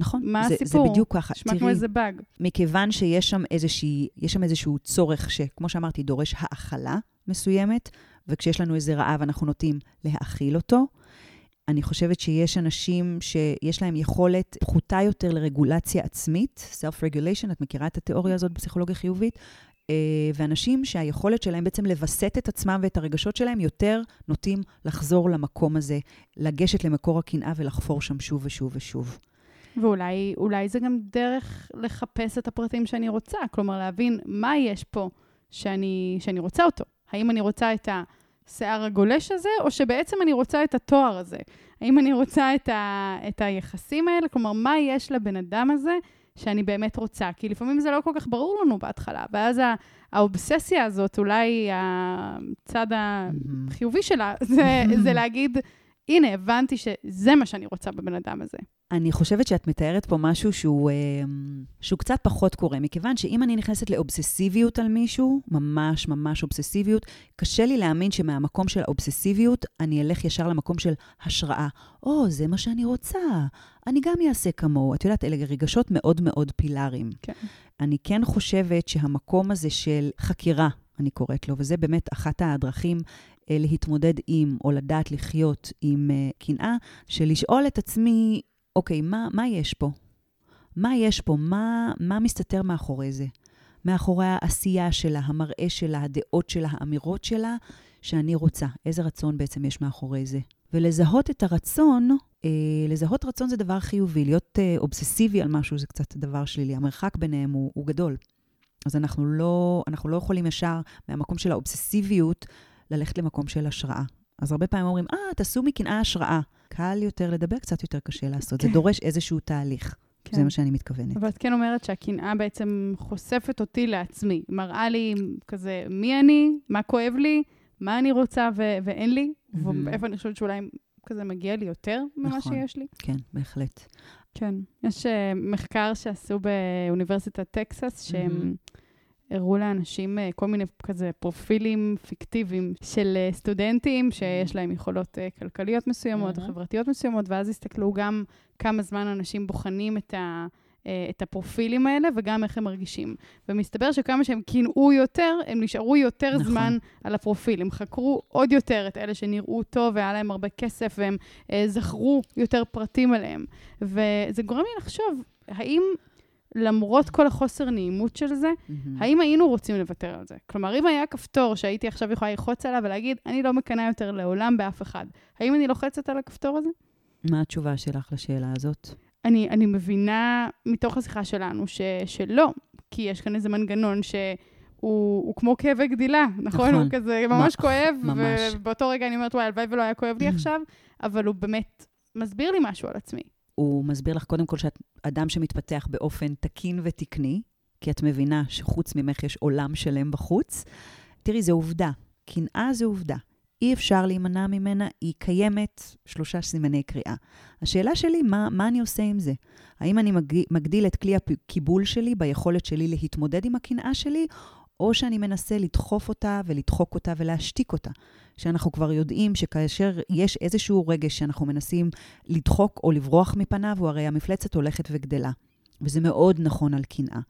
נכון. מה זה, הסיפור? זה בדיוק ככה. נשמע כמו איזה באג. מכיוון שיש שם, איזושהי, שם איזשהו צורך שכמו שאמרתי, דורש האכלה מסוימת, וכשיש לנו איזה רעב, אנחנו נוטים להאכיל אותו. אני חושבת שיש אנשים שיש להם יכולת פחותה יותר לרגולציה עצמית, self-regulation, את מכירה את התיאוריה הזאת בפסיכולוגיה חיובית? אה, ואנשים שהיכולת שלהם בעצם לווסת את עצמם ואת הרגשות שלהם יותר נוטים לחזור למקום הזה, לגשת למקור הקנאה ולחפור שם שוב ושוב ושוב. ואולי אולי זה גם דרך לחפש את הפרטים שאני רוצה, כלומר, להבין מה יש פה שאני, שאני רוצה אותו. האם אני רוצה את השיער הגולש הזה, או שבעצם אני רוצה את התואר הזה? האם אני רוצה את, ה, את היחסים האלה? כלומר, מה יש לבן אדם הזה שאני באמת רוצה? כי לפעמים זה לא כל כך ברור לנו בהתחלה, ואז ה- האובססיה הזאת, אולי הצד החיובי שלה, זה, זה [LAUGHS] להגיד, הנה, הבנתי שזה מה שאני רוצה בבן אדם הזה. אני חושבת שאת מתארת פה משהו שהוא, אה, שהוא קצת פחות קורה, מכיוון שאם אני נכנסת לאובססיביות על מישהו, ממש ממש אובססיביות, קשה לי להאמין שמהמקום של האובססיביות אני אלך ישר למקום של השראה. או, oh, זה מה שאני רוצה, אני גם אעשה כמוהו. את יודעת, אלה רגשות מאוד מאוד פילאריים. כן. אני כן חושבת שהמקום הזה של חקירה, אני קוראת לו, וזה באמת אחת הדרכים להתמודד עם, או לדעת לחיות עם אה, קנאה, של לשאול את עצמי, אוקיי, מה, מה יש פה? מה יש פה? מה, מה מסתתר מאחורי זה? מאחורי העשייה שלה, המראה שלה, הדעות שלה, האמירות שלה, שאני רוצה. איזה רצון בעצם יש מאחורי זה? ולזהות את הרצון, אה, לזהות רצון זה דבר חיובי. להיות אה, אובססיבי על משהו זה קצת דבר שלילי. המרחק ביניהם הוא, הוא גדול. אז אנחנו לא, אנחנו לא יכולים ישר מהמקום של האובססיביות ללכת למקום של השראה. אז הרבה פעמים אומרים, אה, תעשו מקנאה השראה. קל יותר לדבר, קצת יותר קשה לעשות. כן. זה דורש איזשהו תהליך. כן. זה מה שאני מתכוונת. אבל את כן אומרת שהקנאה בעצם חושפת אותי לעצמי. מראה לי כזה, מי אני, מה כואב לי, מה אני רוצה ו- ואין לי, מהמם. ואיפה אני חושבת שאולי כזה מגיע לי יותר ממה נכון. שיש לי. כן, בהחלט. כן. יש uh, מחקר שעשו באוניברסיטת טקסס, שהם מהמם. הראו לאנשים uh, כל מיני כזה פרופילים פיקטיביים של uh, סטודנטים שיש להם יכולות uh, כלכליות מסוימות, מהמם. חברתיות מסוימות, ואז הסתכלו גם כמה זמן אנשים בוחנים את ה... אה, את הפרופילים האלה וגם איך הם מרגישים. ומסתבר שכמה שהם קינאו יותר, הם נשארו יותר נכון. זמן על הפרופיל. הם חקרו עוד יותר את אלה שנראו טוב והיה להם הרבה כסף, והם אה, זכרו יותר פרטים עליהם. וזה גורם לי לחשוב, האם למרות כל החוסר נעימות של זה, מהמם. האם היינו רוצים לוותר על זה? כלומר, אם היה כפתור שהייתי עכשיו יכולה ללחוץ עליו ולהגיד, אני לא מקנאה יותר לעולם באף אחד, האם אני לוחצת על הכפתור הזה? מה התשובה שלך לשאלה הזאת? אני, אני מבינה מתוך השיחה שלנו ש, שלא, כי יש כאן איזה מנגנון שהוא הוא כמו כאבי גדילה, נכון? נכון. הוא כזה ממש מ- כואב, ממש. ובאותו רגע אני אומרת, וואי, הלוואי ולא היה כואב לי עכשיו, אבל הוא באמת מסביר לי משהו על עצמי. הוא מסביר לך קודם כל שאת אדם שמתפתח באופן תקין ותקני, כי את מבינה שחוץ ממך יש עולם שלם בחוץ. תראי, זו עובדה. קנאה זו עובדה. אי אפשר להימנע ממנה, היא קיימת, שלושה סימני קריאה. השאלה שלי, מה, מה אני עושה עם זה? האם אני מג- מגדיל את כלי הקיבול שלי ביכולת שלי להתמודד עם הקנאה שלי, או שאני מנסה לדחוף אותה ולדחוק אותה ולהשתיק אותה? שאנחנו כבר יודעים שכאשר יש איזשהו רגש שאנחנו מנסים לדחוק או לברוח מפניו, הוא הרי המפלצת הולכת וגדלה. וזה מאוד נכון על קנאה.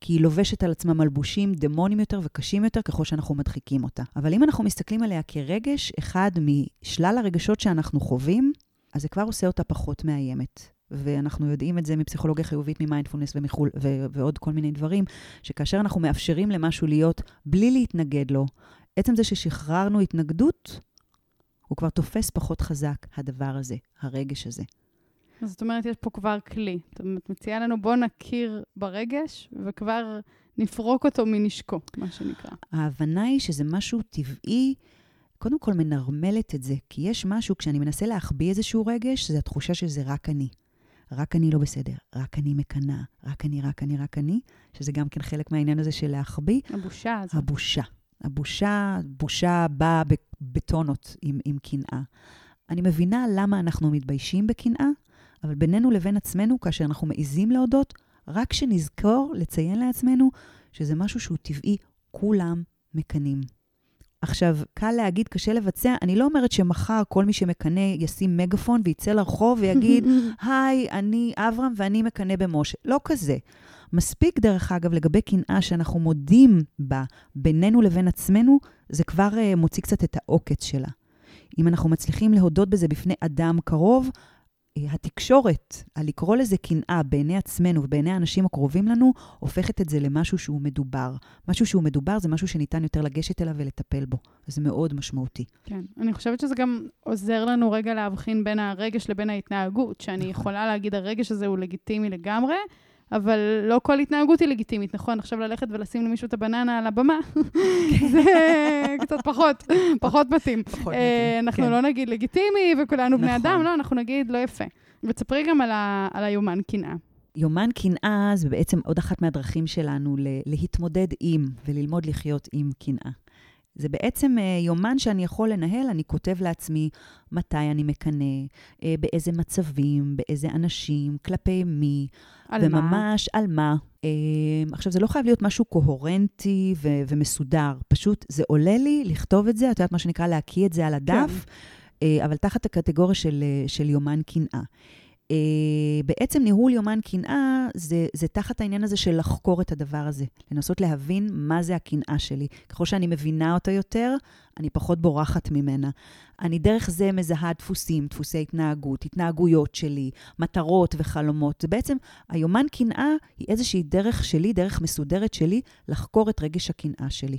כי היא לובשת על עצמה מלבושים דמונים יותר וקשים יותר ככל שאנחנו מדחיקים אותה. אבל אם אנחנו מסתכלים עליה כרגש, אחד משלל הרגשות שאנחנו חווים, אז זה כבר עושה אותה פחות מאיימת. ואנחנו יודעים את זה מפסיכולוגיה חיובית, ממיינדפולנס ומחול, ו- ועוד כל מיני דברים, שכאשר אנחנו מאפשרים למשהו להיות בלי להתנגד לו, עצם זה ששחררנו התנגדות, הוא כבר תופס פחות חזק, הדבר הזה, הרגש הזה. אז זאת אומרת, יש פה כבר כלי. את מציעה לנו, בואו נכיר ברגש, וכבר נפרוק אותו מנשקו, מה שנקרא. ההבנה היא שזה משהו טבעי, קודם כל מנרמלת את זה, כי יש משהו, כשאני מנסה להחביא איזשהו רגש, זה התחושה שזה רק אני. רק אני לא בסדר, רק אני מקנאה, רק אני, רק אני, רק אני, שזה גם כן חלק מהעניין הזה של להחביא. הבושה הזאת. הבושה. הבושה, בושה באה בטונות עם, עם קנאה. אני מבינה למה אנחנו מתביישים בקנאה, אבל בינינו לבין עצמנו, כאשר אנחנו מעיזים להודות, רק שנזכור לציין לעצמנו שזה משהו שהוא טבעי, כולם מקנאים. עכשיו, קל להגיד, קשה לבצע. אני לא אומרת שמחר כל מי שמקנא ישים מגפון ויצא לרחוב ויגיד, [LAUGHS] היי, אני אברהם ואני מקנא במשה. לא כזה. מספיק, דרך אגב, לגבי קנאה שאנחנו מודים בה בינינו לבין עצמנו, זה כבר uh, מוציא קצת את העוקץ שלה. אם אנחנו מצליחים להודות בזה בפני אדם קרוב, אה, התקשורת, הלקרוא לזה קנאה בעיני עצמנו ובעיני האנשים הקרובים לנו, הופכת את זה למשהו שהוא מדובר. משהו שהוא מדובר זה משהו שניתן יותר לגשת אליו ולטפל בו. זה מאוד משמעותי. כן, אני חושבת שזה גם עוזר לנו רגע להבחין בין הרגש לבין ההתנהגות, שאני נכון. יכולה להגיד, הרגש הזה הוא לגיטימי לגמרי, אבל לא כל התנהגות היא לגיטימית, נכון? עכשיו ללכת ולשים למישהו את הבננה על הבמה, זה קצת פחות, פחות מתאים. פחות אה, מתאים, אנחנו כן. לא נגיד לגיטימי וכולנו בני אדם, נכון. לא, אנחנו נגיד לא יפה. ותספרי גם על היומן קנאה. יומן קנאה זה בעצם עוד אחת מהדרכים שלנו להתמודד עם וללמוד לחיות עם קנאה. זה בעצם uh, יומן שאני יכול לנהל, אני כותב לעצמי מתי אני מקנא, uh, באיזה מצבים, באיזה אנשים, כלפי מי, על וממש מה? על מה. Uh, עכשיו, זה לא חייב להיות משהו קוהרנטי ו- ומסודר, פשוט זה עולה לי לכתוב את זה, את יודעת מה שנקרא להקיא את זה על הדף, כן. אבל תחת הקטגוריה של, של יומן קנאה. Uh, בעצם ניהול יומן קנאה זה, זה תחת העניין הזה של לחקור את הדבר הזה, לנסות להבין מה זה הקנאה שלי. ככל שאני מבינה אותה יותר, אני פחות בורחת ממנה. אני דרך זה מזהה דפוסים, דפוסי התנהגות, התנהגויות שלי, מטרות וחלומות. זה בעצם, היומן קנאה היא איזושהי דרך שלי, דרך מסודרת שלי, לחקור את רגש הקנאה שלי.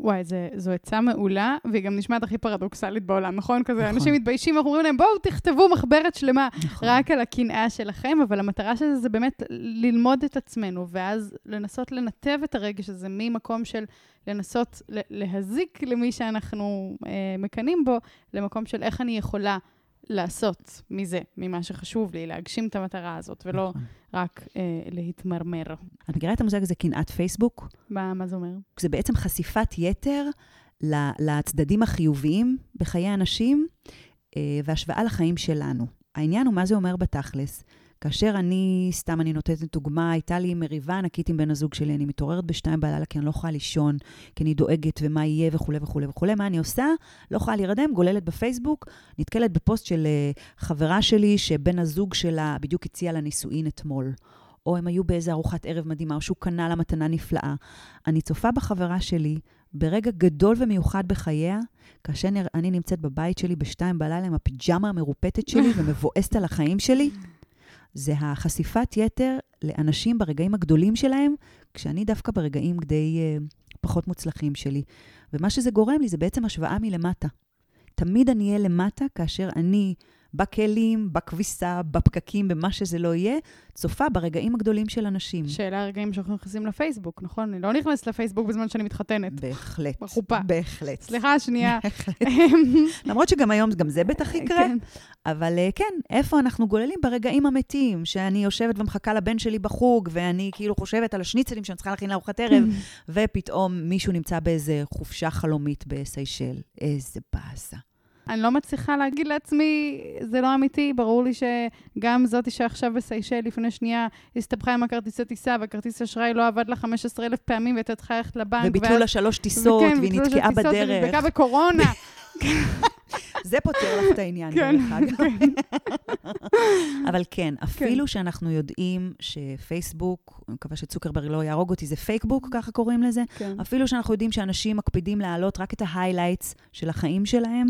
וואי, זה, זו עצה מעולה, והיא גם נשמעת הכי פרדוקסלית בעולם, נכון? כזה, נכון. אנשים מתביישים, אנחנו אומרים להם, בואו תכתבו מחברת שלמה נכון. רק על הקנאה שלכם, אבל המטרה של זה זה באמת ללמוד את עצמנו, ואז לנסות לנתב את הרגש הזה ממקום של לנסות להזיק למי שאנחנו אה, מקנאים בו, למקום של איך אני יכולה לעשות מזה, ממה שחשוב לי, להגשים את המטרה הזאת, ולא נכון. רק אה, להתמרמר. את מכירה את המושג הזה, קנאת פייסבוק? מה, מה זה אומר? זה בעצם חשיפת יתר לצדדים החיוביים בחיי אנשים אה, והשוואה לחיים שלנו. העניין הוא מה זה אומר בתכלס. כאשר אני, סתם אני נותנת דוגמה, הייתה לי מריבה ענקית עם בן הזוג שלי, אני מתעוררת בשתיים בלילה כי אני לא יכולה לישון, כי אני דואגת ומה יהיה וכולי וכולי וכולי. מה אני עושה? לא יכולה להירדם, גוללת בפייסבוק, נתקלת בפוסט של uh, חברה שלי שבן הזוג שלה בדיוק הציע לה נישואין אתמול. או הם היו באיזה ארוחת ערב מדהימה, או שהוא קנה לה מתנה נפלאה. אני צופה בחברה שלי ברגע גדול ומיוחד בחייה, כאשר אני נמצאת בבית שלי בשתיים בלילה עם הפיג'מה המרופטת שלי [LAUGHS] ומבואסת על החיים שלי, זה החשיפת יתר לאנשים ברגעים הגדולים שלהם, כשאני דווקא ברגעים די uh, פחות מוצלחים שלי. ומה שזה גורם לי זה בעצם השוואה מלמטה. תמיד אני אהיה למטה כאשר אני בכלים, בכביסה, בפקקים, במה שזה לא יהיה, צופה ברגעים הגדולים של אנשים. שאלה הרגעים שאנחנו נכנסים לפייסבוק, נכון? אני לא נכנסת לפייסבוק בזמן שאני מתחתנת. בהחלט. בחופה. בהחלט. סליחה, שנייה. [LAUGHS] למרות שגם היום גם זה בטח יקרה. כן. אבל אה, כן, איפה אנחנו גוללים? ברגעים המתים, שאני יושבת ומחכה לבן שלי בחוג, ואני כאילו חושבת על השניצלים שאני צריכה להכין לארוחת ערב, [LAUGHS] ופתאום מישהו נמצא באיזה חופשה חלומית בסיישל. איזה באסה. אני לא מצליחה להגיד לעצמי, זה לא אמיתי, ברור לי שגם זאתי שעכשיו בסיישל לפני שנייה הסתבכה עם הכרטיסי טיסה, והכרטיס אשראי לא עבד לה 15,000 פעמים והייתה צריכה ללכת לבנק. וביטלו לה שלוש טיסות, וכן, והיא נתקעה בדרך. וכן, והיא נדבקה בקורונה. [LAUGHS] זה פותר לך את העניין, כן, דרך אגב. כן. [LAUGHS] אבל כן, אפילו כן. שאנחנו יודעים שפייסבוק, אני מקווה שצוקרברג לא יהרוג אותי, זה Fakebook, ככה קוראים לזה, כן. אפילו שאנחנו יודעים שאנשים מקפידים להעלות רק את ה highlights של החיים שלהם,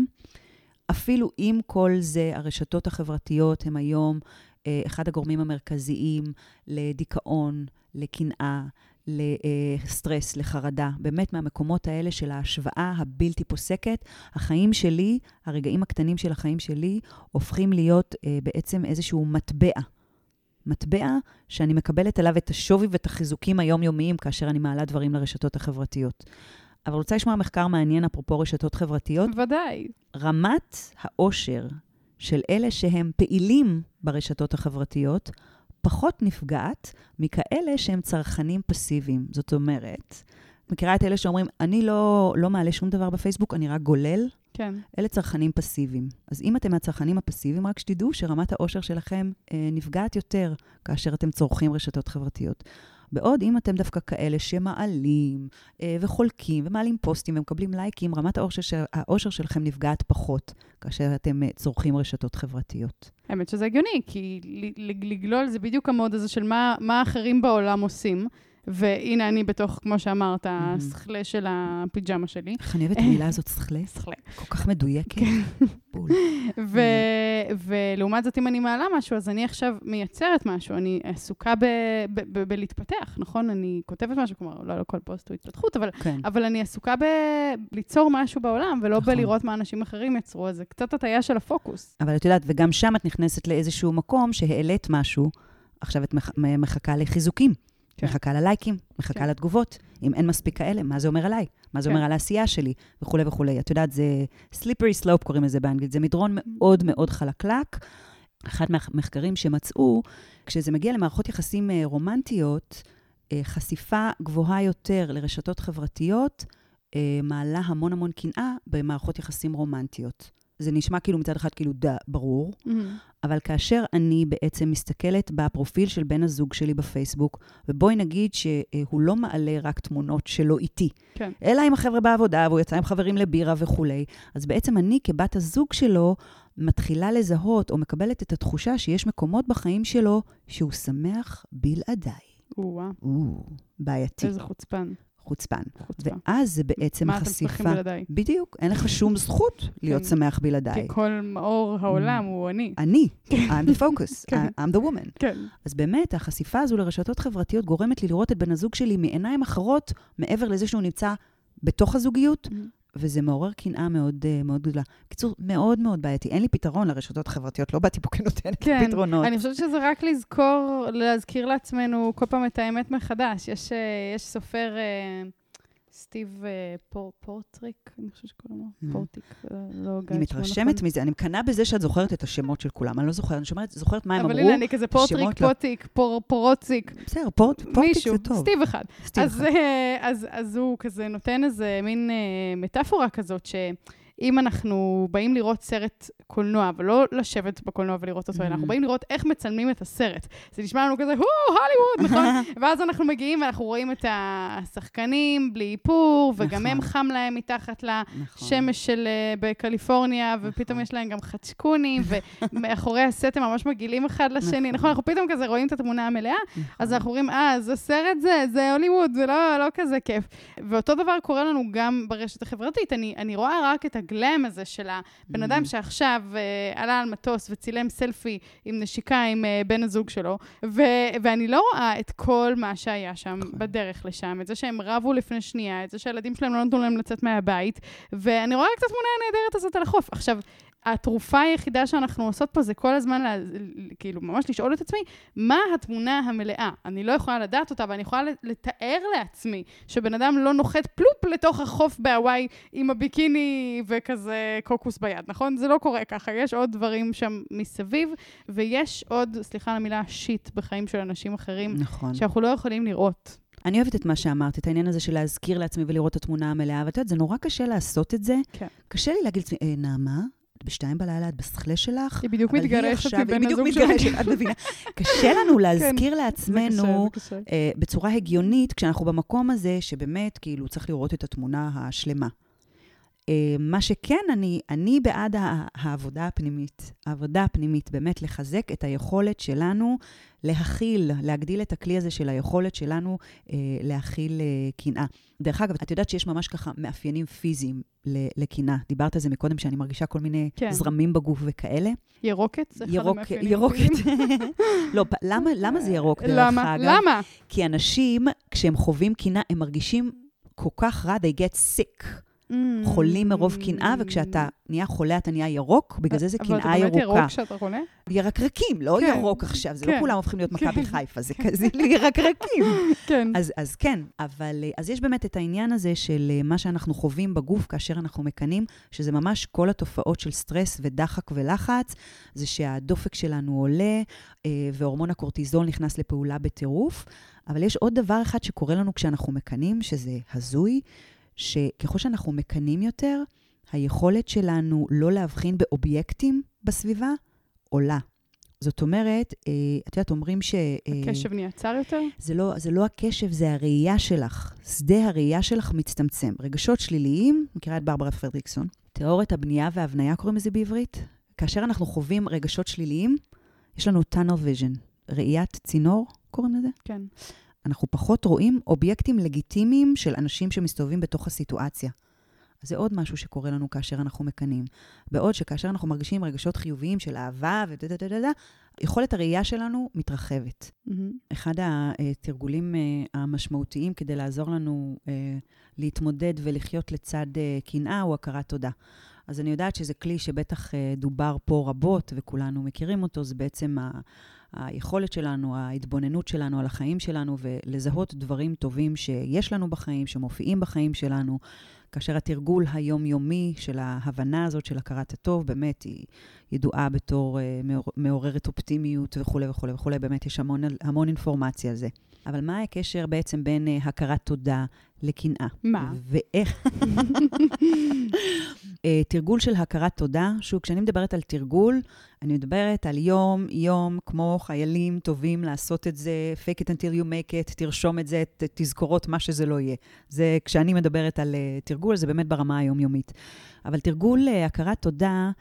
אפילו עם כל זה, הרשתות החברתיות הם היום אה, אחד הגורמים המרכזיים לדיכאון, לקנאה, לסטרס, לחרדה, באמת מהמקומות האלה של ההשוואה הבלתי פוסקת. החיים שלי, הרגעים הקטנים של החיים שלי, הופכים להיות אה, בעצם איזשהו מטבע. מטבע שאני מקבלת עליו את השווי ואת החיזוקים היומיומיים כאשר אני מעלה דברים לרשתות החברתיות. אבל רוצה לשמוע מחקר מעניין אפרופו רשתות חברתיות? ודאי. רמת העושר של אלה שהם פעילים ברשתות החברתיות פחות נפגעת מכאלה שהם צרכנים פסיביים. זאת אומרת, מכירה את אלה שאומרים, אני לא, לא מעלה שום דבר בפייסבוק, אני רק גולל? כן. אלה צרכנים פסיביים. אז אם אתם מהצרכנים הפסיביים, רק שתדעו שרמת העושר שלכם אה, נפגעת יותר כאשר אתם צורכים רשתות חברתיות. בעוד אם אתם דווקא כאלה שמעלים אה, וחולקים ומעלים פוסטים ומקבלים לייקים, רמת העושר, של, העושר שלכם נפגעת פחות כאשר אתם אה, צורכים רשתות חברתיות. האמת שזה הגיוני, כי לגלול זה בדיוק המוד הזה של מה, מה האחרים בעולם עושים. והנה אני בתוך, כמו שאמרת, הסכלה של הפיג'מה שלי. איך אני אוהבת את המילה הזאת, סכלה? סכלה. כל כך מדויקת. כן. ולעומת זאת, אם אני מעלה משהו, אז אני עכשיו מייצרת משהו, אני עסוקה בלהתפתח, נכון? אני כותבת משהו, כלומר, לא, כל פוסט הוא התפתחות, כן. אבל אני עסוקה בליצור משהו בעולם, ולא נכון. בלראות מה אנשים אחרים יצרו, אז זה קצת הטעיה של הפוקוס. אבל את יודעת, וגם שם את נכנסת לאיזשהו מקום שהעלית משהו, עכשיו את מחכה לחיזוקים. כן. מחכה ללייקים, מחכה כן. לתגובות. אם אין מספיק כאלה, מה זה אומר עליי? מה זה כן. אומר על העשייה שלי? וכולי וכולי. את יודעת, זה slippery slope קוראים לזה באנגלית. זה מדרון. מאוד מאוד חלקלק. אחד מהמחקרים שמצאו, כשזה מגיע למערכות יחסים אה, רומנטיות, אה, חשיפה גבוהה יותר לרשתות חברתיות אה, מעלה המון המון קנאה במערכות יחסים רומנטיות. זה נשמע כאילו מצד אחד כאילו דה, ברור, mm-hmm. אבל כאשר אני בעצם מסתכלת בפרופיל של בן הזוג שלי בפייסבוק, ובואי נגיד שהוא לא מעלה רק תמונות שלו איתי, כן. אלא עם החבר'ה בעבודה, והוא יצא עם חברים לבירה וכולי, אז בעצם אני כבת הזוג שלו מתחילה לזהות או מקבלת את התחושה שיש מקומות בחיים שלו שהוא שמח בלעדיי. או-אה. בעייתי. איזה חוצפן. חוצפן. חוצפן. ואז זה בעצם מה חשיפה... מה אתם שמחים בלעדיי? בדיוק, אין לך שום זכות להיות כן. שמח בלעדיי. כי כל מאור העולם הוא אני. אני, I'm the focus, [LAUGHS] כן. I'm the woman. כן. אז באמת, החשיפה הזו לרשתות חברתיות גורמת לי לראות את בן הזוג שלי מעיניים אחרות, מעבר לזה שהוא נמצא בתוך הזוגיות, וזה מעורר קנאה מאוד, uh, מאוד גדולה. בקיצור, מאוד מאוד בעייתי. אין לי פתרון לרשתות החברתיות, לא באתי פה כנותנת כן, פתרונות. אני חושבת שזה רק לזכור, להזכיר לעצמנו כל פעם את האמת מחדש. יש, uh, יש סופר... סטיב אה, פורטריק, אני חושבת שקוראים לו, mm. פורטיק, אה, לא גיא. אני מתרשמת נכון. מזה, אני מקנאה בזה שאת זוכרת את השמות של כולם, אני לא זוכרת, אני שומעת, זוכרת מה הם אמרו. אבל הנה, אני כזה פורטריק, לא- פוטיק, פורציק. בסדר, פורטיק זה טוב. סטיב אחד. אה, אז הוא כזה נותן איזה מין מטאפורה כזאת, ש... אם אנחנו באים לראות סרט קולנוע, ולא לשבת בקולנוע ולראות אותו, mm-hmm. אנחנו באים לראות איך מצלמים את הסרט. זה נשמע לנו כזה, הו, הוליווד, נכון? [LAUGHS] ואז אנחנו מגיעים ואנחנו רואים את השחקנים בלי איפור, וגם נכון. הם חם להם מתחת לשמש נכון. של uh, בקליפורניה, ופתאום נכון. יש להם גם חצ'קונים, ומאחורי הסט הם ממש מגעילים אחד לשני, נכון? נכון? אנחנו פתאום כזה רואים את התמונה המלאה, נכון. אז אנחנו אומרים, אה, זה סרט זה, זה הוליווד, זה לא, לא כזה כיף. ואותו דבר קורה לנו גם ברשת החברתית. אני, אני רואה רק את הגלם הזה של הבן אדם mm. שעכשיו uh, עלה על מטוס וצילם סלפי עם נשיקה עם uh, בן הזוג שלו, ו- ואני לא רואה את כל מה שהיה שם נכון. בדרך לשם, את זה שהם רבו לפני שנייה, את זה שהילדים שלהם לא נתנו להם לצאת מהבית, ואני רואה רק את התמונה הנהדרת הזאת על החוף. עכשיו, התרופה היחידה שאנחנו עושות פה זה כל הזמן, לה, כאילו, ממש לשאול את עצמי, מה התמונה המלאה? אני לא יכולה לדעת אותה, ואני יכולה לתאר לעצמי שבן אדם לא נוחת פלופ לתוך החוף בהוואי עם הביקיני וכזה קוקוס ביד, נכון? זה לא קורה ככה, יש עוד דברים שם מסביב, ויש עוד, סליחה על המילה, שיט בחיים של אנשים אחרים, נכון. שאנחנו לא יכולים לראות. אני אוהבת את מה שאמרת, את העניין הזה של להזכיר לעצמי ולראות את התמונה המלאה, ואת יודעת, זה נורא קשה לעשות את זה. כן. קשה לי להגיד לעצמי, אה, נעמה, בשתיים בלילה, את בשכלה שלך. היא בדיוק מתגרשת מבן הזוג שלי. היא בדיוק מתגרשת, את מבינה. קשה לנו [LAUGHS] כן, להזכיר כן, לעצמנו זה קשה, זה קשה. Uh, בצורה הגיונית, כשאנחנו במקום הזה, שבאמת, כאילו, צריך לראות את התמונה השלמה. אה, מה שכן, אני, אני בעד העבודה הפנימית. העבודה הפנימית, באמת לחזק את היכולת שלנו להכיל, להגדיל את הכלי הזה של היכולת שלנו אה, להכיל אה, קנאה. דרך אגב, את יודעת שיש ממש ככה מאפיינים פיזיים לקנאה. דיברת על זה מקודם, שאני מרגישה כל מיני כן. זרמים בגוף וכאלה. ירוקת? זה ירוק, אחד המאפיינים. ירוקת. [LAUGHS] לא, למה, למה זה ירוק, דרך למה? אגב? למה? כי אנשים, כשהם חווים קנאה, הם מרגישים כל כך רע, they get sick. Mm. חולים מרוב קנאה, וכשאתה נהיה חולה, אתה נהיה ירוק, בגלל זה זה קנאה ירוקה. אבל אתה באמת ירוק כשאתה חולה? ירקרקים, לא כן, ירוק עכשיו, זה לא כן, לא כולם הופכים להיות מכבי כן. חיפה, זה כזה [LAUGHS] ירקרקים. כן. אז, אז כן, אבל אז יש באמת את העניין הזה של אה, מה שאנחנו חווים בגוף כאשר אנחנו מקנאים, שזה ממש כל התופעות של סטרס ודחק ולחץ, זה שהדופק שלנו עולה, אה, והורמון הקורטיזול נכנס לפעולה בטירוף. אבל יש עוד דבר אחד שקורה לנו כשאנחנו מקנאים, שזה הזוי. שככל שאנחנו מקנאים יותר, היכולת שלנו לא להבחין באובייקטים בסביבה עולה. זאת אומרת, אה, את יודעת, אומרים ש... אה, הקשב נהיה צר יותר? זה לא, זה לא הקשב, זה הראייה שלך. שדה הראייה שלך מצטמצם. רגשות שליליים, מכירה את ברברה פרדריקסון, תיאוריית הבנייה וההבניה קוראים לזה בעברית. כאשר אנחנו חווים רגשות שליליים, יש לנו tunnel vision, ראיית צינור, קוראים לזה? כן. אנחנו פחות רואים אובייקטים לגיטימיים של אנשים שמסתובבים בתוך הסיטואציה. אז זה עוד משהו שקורה לנו כאשר אנחנו מקנאים. בעוד שכאשר אנחנו מרגישים רגשות חיוביים של אהבה ודה דה דה דה, יכולת הראייה שלנו מתרחבת. Mm-hmm. אחד התרגולים אה, המשמעותיים כדי לעזור לנו אה, להתמודד ולחיות לצד אה, קנאה הוא הכרת תודה. אז אני יודעת שזה כלי שבטח דובר פה רבות וכולנו מכירים אותו, זה בעצם היכולת שלנו, ההתבוננות שלנו על החיים שלנו, ולזהות דברים טובים שיש לנו בחיים, שמופיעים בחיים שלנו, כאשר התרגול היומיומי של ההבנה הזאת של הכרת הטוב, באמת היא ידועה בתור uh, מעוררת אופטימיות וכולי וכולי וכולי, באמת יש המון, המון אינפורמציה על זה. אבל מה הקשר בעצם בין uh, הכרת תודה לקנאה? מה? ואיך... uh, תרגול של הכרת תודה, שוב, כשאני מדברת על תרגול, אני מדברת על יום-יום, כמו חיילים טובים לעשות את זה, fake it until you make it, תרשום את זה, ת, תזכורות, מה שזה לא יהיה. זה, כשאני מדברת על uh, תרגול, זה באמת ברמה היומיומית. אבל תרגול uh, הכרת תודה,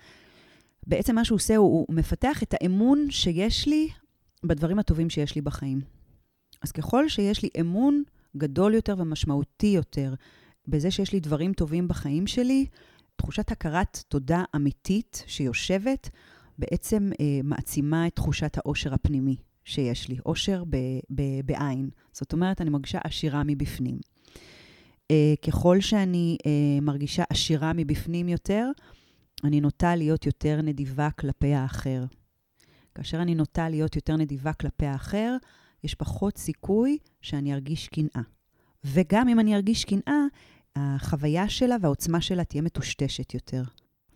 בעצם מה שהוא עושה, הוא, הוא מפתח את האמון שיש לי בדברים הטובים שיש לי בחיים. אז ככל שיש לי אמון גדול יותר ומשמעותי יותר בזה שיש לי דברים טובים בחיים שלי, תחושת הכרת תודה אמיתית שיושבת, בעצם אה, מעצימה את תחושת האושר הפנימי שיש לי, אושר ב, ב, בעין. זאת אומרת, אני מרגישה עשירה מבפנים. אה, ככל שאני אה, מרגישה עשירה מבפנים יותר, אני נוטה להיות יותר נדיבה כלפי האחר. כאשר אני נוטה להיות יותר נדיבה כלפי האחר, יש פחות סיכוי שאני ארגיש קנאה. וגם אם אני ארגיש קנאה, החוויה שלה והעוצמה שלה תהיה מטושטשת יותר.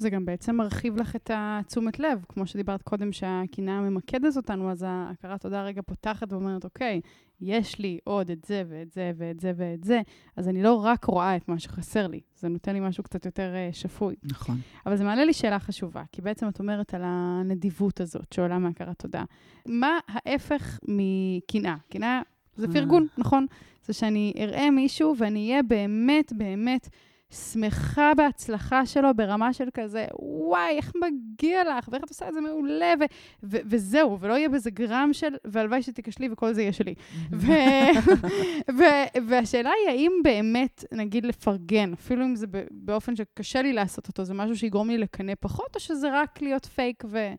זה גם בעצם מרחיב לך את התשומת לב, כמו שדיברת קודם, שהקנאה ממקדת אותנו, אז ההכרת תודה רגע פותחת ואומרת, אוקיי, יש לי עוד את זה ואת זה ואת זה ואת זה, אז אני לא רק רואה את מה שחסר לי, זה נותן לי משהו קצת יותר uh, שפוי. נכון. אבל זה מעלה לי שאלה חשובה, כי בעצם את אומרת על הנדיבות הזאת שעולה מהכרת תודה. מה ההפך מקנאה? קנאה זה אה. פרגון, נכון? זה שאני אראה מישהו ואני אהיה באמת, באמת... שמחה בהצלחה שלו ברמה של כזה, וואי, איך מגיע לך, ואיך את עושה את זה מעולה, ו- ו- וזהו, ולא יהיה בזה גרם של, והלוואי שתיכשלי וכל זה יהיה שלי. ו- ו- והשאלה היא, האם באמת, נגיד, לפרגן, אפילו אם זה באופן שקשה לי לעשות אותו, זה משהו שיגרום לי לקנא פחות, או שזה רק להיות פייק ו-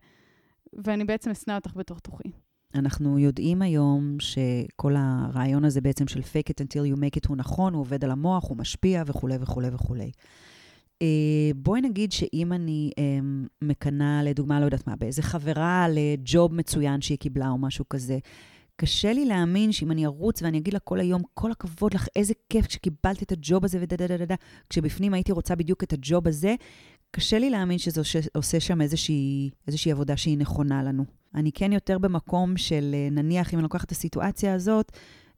ואני בעצם אשנא אותך בתוך תוכי? אנחנו יודעים היום שכל הרעיון הזה בעצם של fake it until you make it הוא נכון, הוא עובד על המוח, הוא משפיע וכולי וכולי וכולי. Uh, בואי נגיד שאם אני uh, מקנאה, לדוגמה, לא יודעת מה, באיזה חברה לג'וב מצוין שהיא קיבלה או משהו כזה, קשה לי להאמין שאם אני ארוץ ואני אגיד לה כל היום, כל הכבוד לך, איזה כיף שקיבלת את הג'וב הזה ודה דה דה דה, כשבפנים הייתי רוצה בדיוק את הג'וב הזה, קשה לי להאמין שזה עושה, עושה שם איזושהי, איזושהי עבודה שהיא נכונה לנו. אני כן יותר במקום של, אה, נניח, אם אני לוקחת את הסיטואציה הזאת,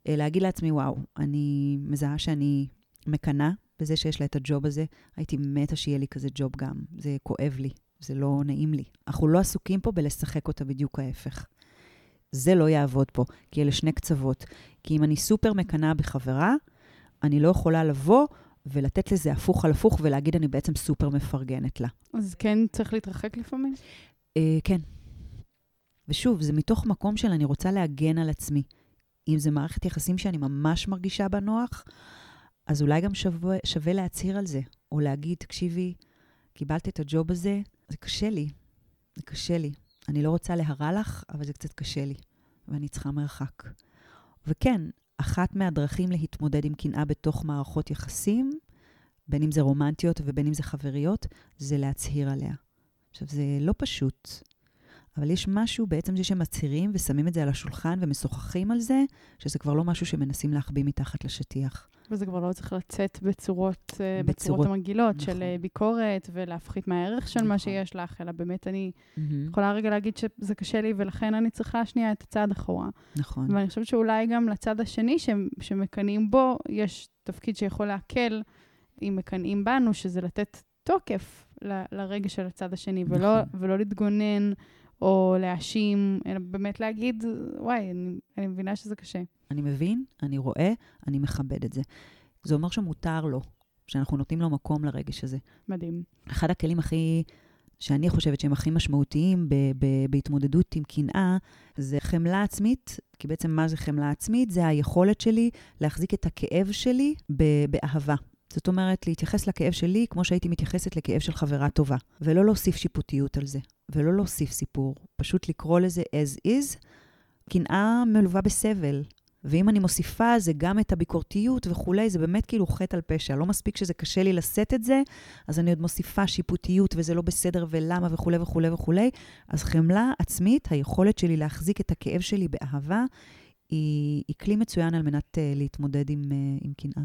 אה, להגיד לעצמי, וואו, אני מזהה שאני מקנאה בזה שיש לה את הג'וב הזה. הייתי מתה שיהיה לי כזה ג'וב גם. זה כואב לי, זה לא נעים לי. אנחנו לא עסוקים פה בלשחק אותה בדיוק ההפך. זה לא יעבוד פה, כי אלה שני קצוות. כי אם אני סופר מקנאה בחברה, אני לא יכולה לבוא ולתת לזה הפוך על הפוך ולהגיד, אני בעצם סופר מפרגנת לה. אז כן צריך להתרחק לפעמים? אה, כן. ושוב, זה מתוך מקום של אני רוצה להגן על עצמי. אם זה מערכת יחסים שאני ממש מרגישה בנוח, אז אולי גם שווה, שווה להצהיר על זה, או להגיד, תקשיבי, קיבלת את הג'וב הזה, זה קשה לי, זה קשה לי. אני לא רוצה להרע לך, אבל זה קצת קשה לי, ואני צריכה מרחק. וכן, אחת מהדרכים להתמודד עם קנאה בתוך מערכות יחסים, בין אם זה רומנטיות ובין אם זה חבריות, זה להצהיר עליה. עכשיו, זה לא פשוט, אבל יש משהו בעצם זה שמצהירים ושמים את זה על השולחן ומשוחחים על זה, שזה כבר לא משהו שמנסים להחביא מתחת לשטיח. וזה כבר לא צריך לצאת בצורות, אה, בצורות, בצורות המגעילות נכון. של אה, ביקורת ולהפחית מהערך של מה נכון. שיש לך, אלא באמת אני Mm-hmm. יכולה רגע להגיד שזה קשה לי ולכן אני צריכה שנייה את הצעד אחורה. נכון. ואני חושבת שאולי גם לצד השני ש- שמקנאים בו, יש תפקיד שיכול להקל אם מקנאים בנו, שזה לתת תוקף ל- לרגע של הצד השני, ולא, נכון. ולא להתגונן או להאשים, אלא באמת להגיד, וואי, אני, אני מבינה שזה קשה. אני מבין, אני רואה, אני מכבד את זה. זה אומר שמותר לו, שאנחנו נותנים לו מקום לרגש הזה. מדהים. אחד הכלים הכי, שאני חושבת שהם הכי משמעותיים ב- ב- בהתמודדות עם קנאה, זה חמלה עצמית, כי בעצם מה זה חמלה עצמית? זה היכולת שלי להחזיק את הכאב שלי ב- באהבה. זאת אומרת, להתייחס לכאב שלי כמו שהייתי מתייחסת לכאב של חברה טובה, ולא להוסיף שיפוטיות על זה, ולא להוסיף סיפור, פשוט לקרוא לזה as is. קנאה מלווה בסבל, ואם אני מוסיפה על זה גם את הביקורתיות וכולי, זה באמת כאילו חטא על פשע. לא מספיק שזה קשה לי לשאת את זה, אז אני עוד מוסיפה שיפוטיות וזה לא בסדר ולמה וכולי וכולי וכולי. אז חמלה עצמית, היכולת שלי להחזיק את הכאב שלי באהבה, היא, היא כלי מצוין על מנת uh, להתמודד עם, uh, עם קנאה.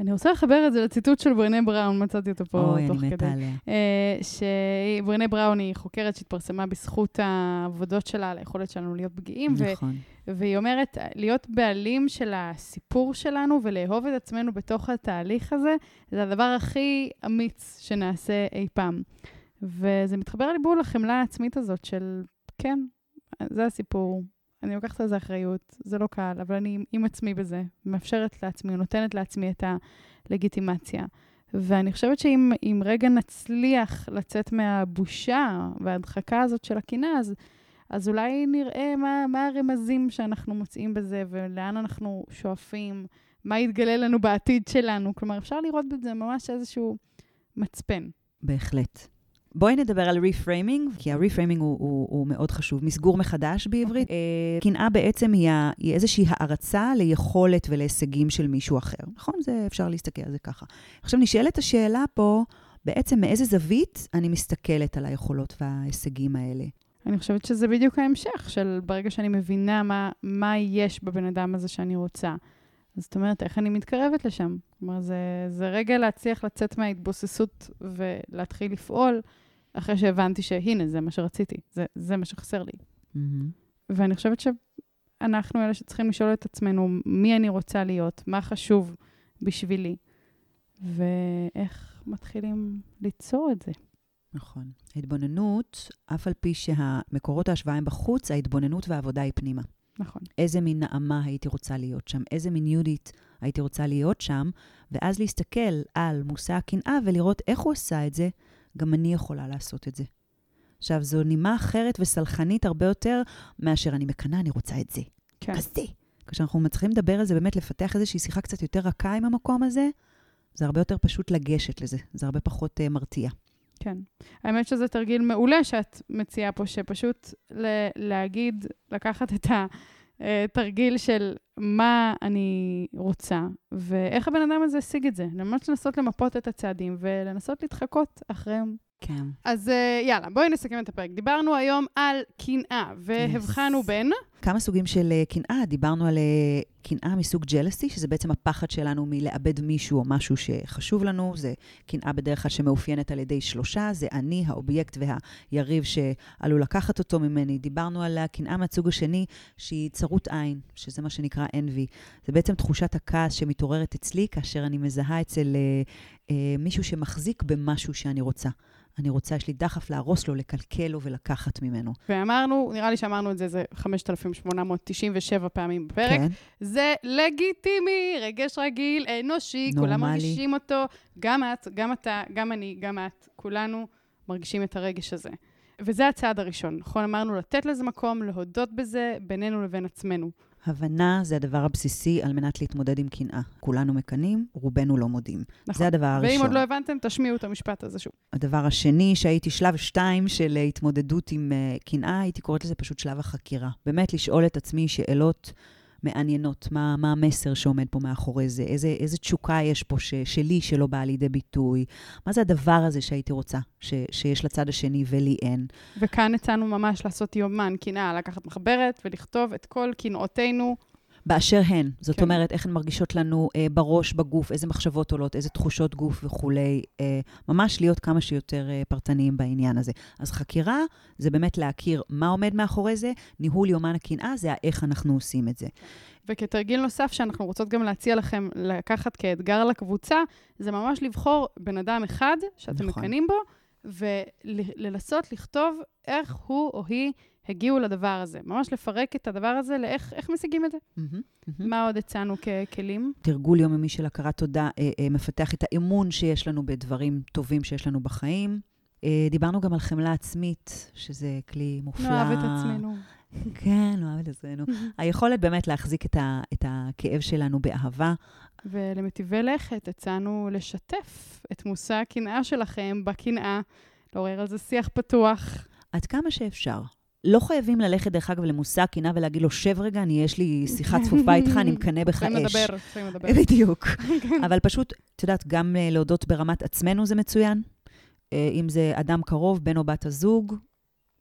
אני רוצה לחבר את זה לציטוט של ברנה בראון, מצאתי אותו פה אוי, תוך אני כדי. מתה עליה. אה, שברנה בראון היא חוקרת שהתפרסמה בזכות העבודות שלה על היכולת שלנו להיות פגיעים, ו- נכון. והיא אומרת, להיות בעלים של הסיפור שלנו ולאהוב את עצמנו בתוך התהליך הזה, זה הדבר הכי אמיץ שנעשה אי פעם. וזה מתחבר לי בול לחמלה העצמית הזאת של, כן, זה הסיפור, אני לוקחת על זה אחריות, זה לא קל, אבל אני עם עצמי בזה, מאפשרת לעצמי, נותנת לעצמי את הלגיטימציה. ואני חושבת שאם אם רגע נצליח לצאת מהבושה וההדחקה הזאת של הקנאה, אז, אז אולי נראה מה, מה הרמזים שאנחנו מוצאים בזה ולאן אנחנו שואפים, מה יתגלה לנו בעתיד שלנו. כלומר, אפשר לראות בזה ממש איזשהו מצפן. בהחלט. בואי נדבר על reframing, כי ה reframing הוא, הוא, הוא מאוד חשוב. מסגור מחדש בעברית. אה, קנאה בעצם היא, היא איזושהי הערצה ליכולת ולהישגים של מישהו אחר. נכון? זה, אפשר להסתכל על זה ככה. עכשיו נשאלת השאלה פה, בעצם מאיזה זווית אני מסתכלת על היכולות וההישגים האלה. אני חושבת שזה בדיוק ההמשך של ברגע שאני מבינה מה, מה יש בבן אדם הזה שאני רוצה. זאת אומרת, איך אני מתקרבת לשם? כלומר, זה, זה רגע להצליח לצאת מההתבוססות ולהתחיל לפעול אחרי שהבנתי שהנה, זה מה שרציתי, זה, זה מה שחסר לי. ואני חושבת שאנחנו אלה שצריכים לשאול את עצמנו מי אני רוצה להיות, מה חשוב בשבילי, ואיך מתחילים ליצור את זה. נכון. ההתבוננות, אף על פי שהמקורות ההשוואה הם בחוץ, ההתבוננות והעבודה היא פנימה. נכון. איזה מין נעמה הייתי רוצה להיות שם, איזה מין יהודית הייתי רוצה להיות שם, ואז להסתכל על מושא הקנאה ולראות איך הוא עשה את זה, גם אני יכולה לעשות את זה. עכשיו, זו נימה אחרת וסלחנית הרבה יותר מאשר אני מקנאה, אני רוצה את זה. כן. כזה. כשאנחנו מצליחים לדבר על זה, באמת לפתח איזושהי שיחה קצת יותר רכה עם המקום הזה, זה הרבה יותר פשוט לגשת לזה, זה הרבה פחות uh, מרתיע. כן. האמת שזה תרגיל מעולה שאת מציעה פה, שפשוט ל- להגיד, לקחת את התרגיל של מה אני רוצה, ואיך הבן אדם הזה השיג את זה. ממש לנסות למפות את הצעדים ולנסות להתחקות אחריהם. כן. אז אה, יאללה, בואי נסכם את הפרק. דיברנו היום על קנאה, והבחנו Yes. בין... כמה סוגים של אה, קנאה, דיברנו על אה, קנאה מסוג ג'לסי, שזה בעצם הפחד שלנו מלאבד מישהו או משהו שחשוב לנו, זה קנאה בדרך כלל שמאופיינת על ידי שלושה, זה אני, האובייקט והיריב שעלול לקחת אותו ממני. דיברנו על הקנאה מהסוג השני, שהיא צרות עין, שזה מה שנקרא envy. זה בעצם תחושת הכעס שמתעוררת אצלי כאשר אני מזהה אצל אה, אה, מישהו שמחזיק במשהו שאני רוצה. אני רוצה, יש לי דחף להרוס לו, לקלקל לו ולקחת ממנו. ואמרנו, נראה לי שאמרנו את זה, זה 5,897 פעמים בפרק. כן, זה לגיטימי, רגש רגיל, אנושי, כולם נורמלי. מרגישים אותו. גם את, גם אתה, גם אני, גם את, כולנו מרגישים את הרגש הזה. וזה הצעד הראשון, נכון? אמרנו לתת לזה מקום, להודות בזה בינינו לבין עצמנו. הבנה זה הדבר הבסיסי על מנת להתמודד עם קנאה. כולנו מקנאים, רובנו לא מודים. נכון. זה הדבר הראשון. ואם עוד לא הבנתם, תשמיעו את המשפט הזה שוב. הדבר השני, שהייתי שלב שתיים של אה, התמודדות עם אה, קנאה, הייתי קוראת לזה פשוט שלב החקירה. באמת לשאול את עצמי שאלות מעניינות, מה, מה המסר שעומד פה מאחורי זה, איזה, איזה תשוקה יש פה ש, שלי שלא באה לידי ביטוי, מה זה הדבר הזה שהייתי רוצה, ש, שיש לצד השני ולי אין. וכאן הצענו ממש לעשות יומן קנאה, לקחת מחברת ולכתוב את כל קנאותינו. באשר הן. זאת כן. אומרת, איך הן מרגישות לנו אה, בראש, בגוף, איזה מחשבות עולות, איזה תחושות גוף וכולי. אה, ממש להיות כמה שיותר אה, פרטניים בעניין הזה. אז חקירה זה באמת להכיר מה עומד מאחורי זה, ניהול יומן הקנאה זה האיך אנחנו עושים את זה. וכתרגיל נוסף שאנחנו רוצות גם להציע לכם לקחת כאתגר לקבוצה, זה ממש לבחור בן אדם אחד שאתם נכון. מקנאים בו, ולנסות לכתוב איך הוא או היא הגיעו לדבר הזה. ממש לפרק את הדבר הזה לאיך איך משיגים את זה. מהמם, מהמם. מה עוד הצענו ככלים? תרגול יומיומי של הכרת תודה אה, אה, מפתח את האמון שיש לנו בדברים טובים שיש לנו בחיים. אה, דיברנו גם על חמלה עצמית, שזה כלי מופלא. נאהב את עצמנו. כן, נאהב את עצמנו. [LAUGHS] היכולת באמת להחזיק את, ה, את הכאב שלנו באהבה. ולמטיבי לכת הצענו לשתף את מושא הקנאה שלכם בקנאה, לעורר על זה שיח פתוח. עד כמה שאפשר. לא חייבים ללכת, דרך אגב, למושא הקנאה ולהגיד לו, שב רגע, אני, יש לי שיחת צפופה איתך, אני מקנא בך צריכים אש. לדבר, צריכים לדבר. [LAUGHS] בדיוק. [LAUGHS] אבל פשוט, את יודעת, גם אה, להודות ברמת עצמנו זה מצוין. אה, אם זה אדם קרוב, בן או בת הזוג,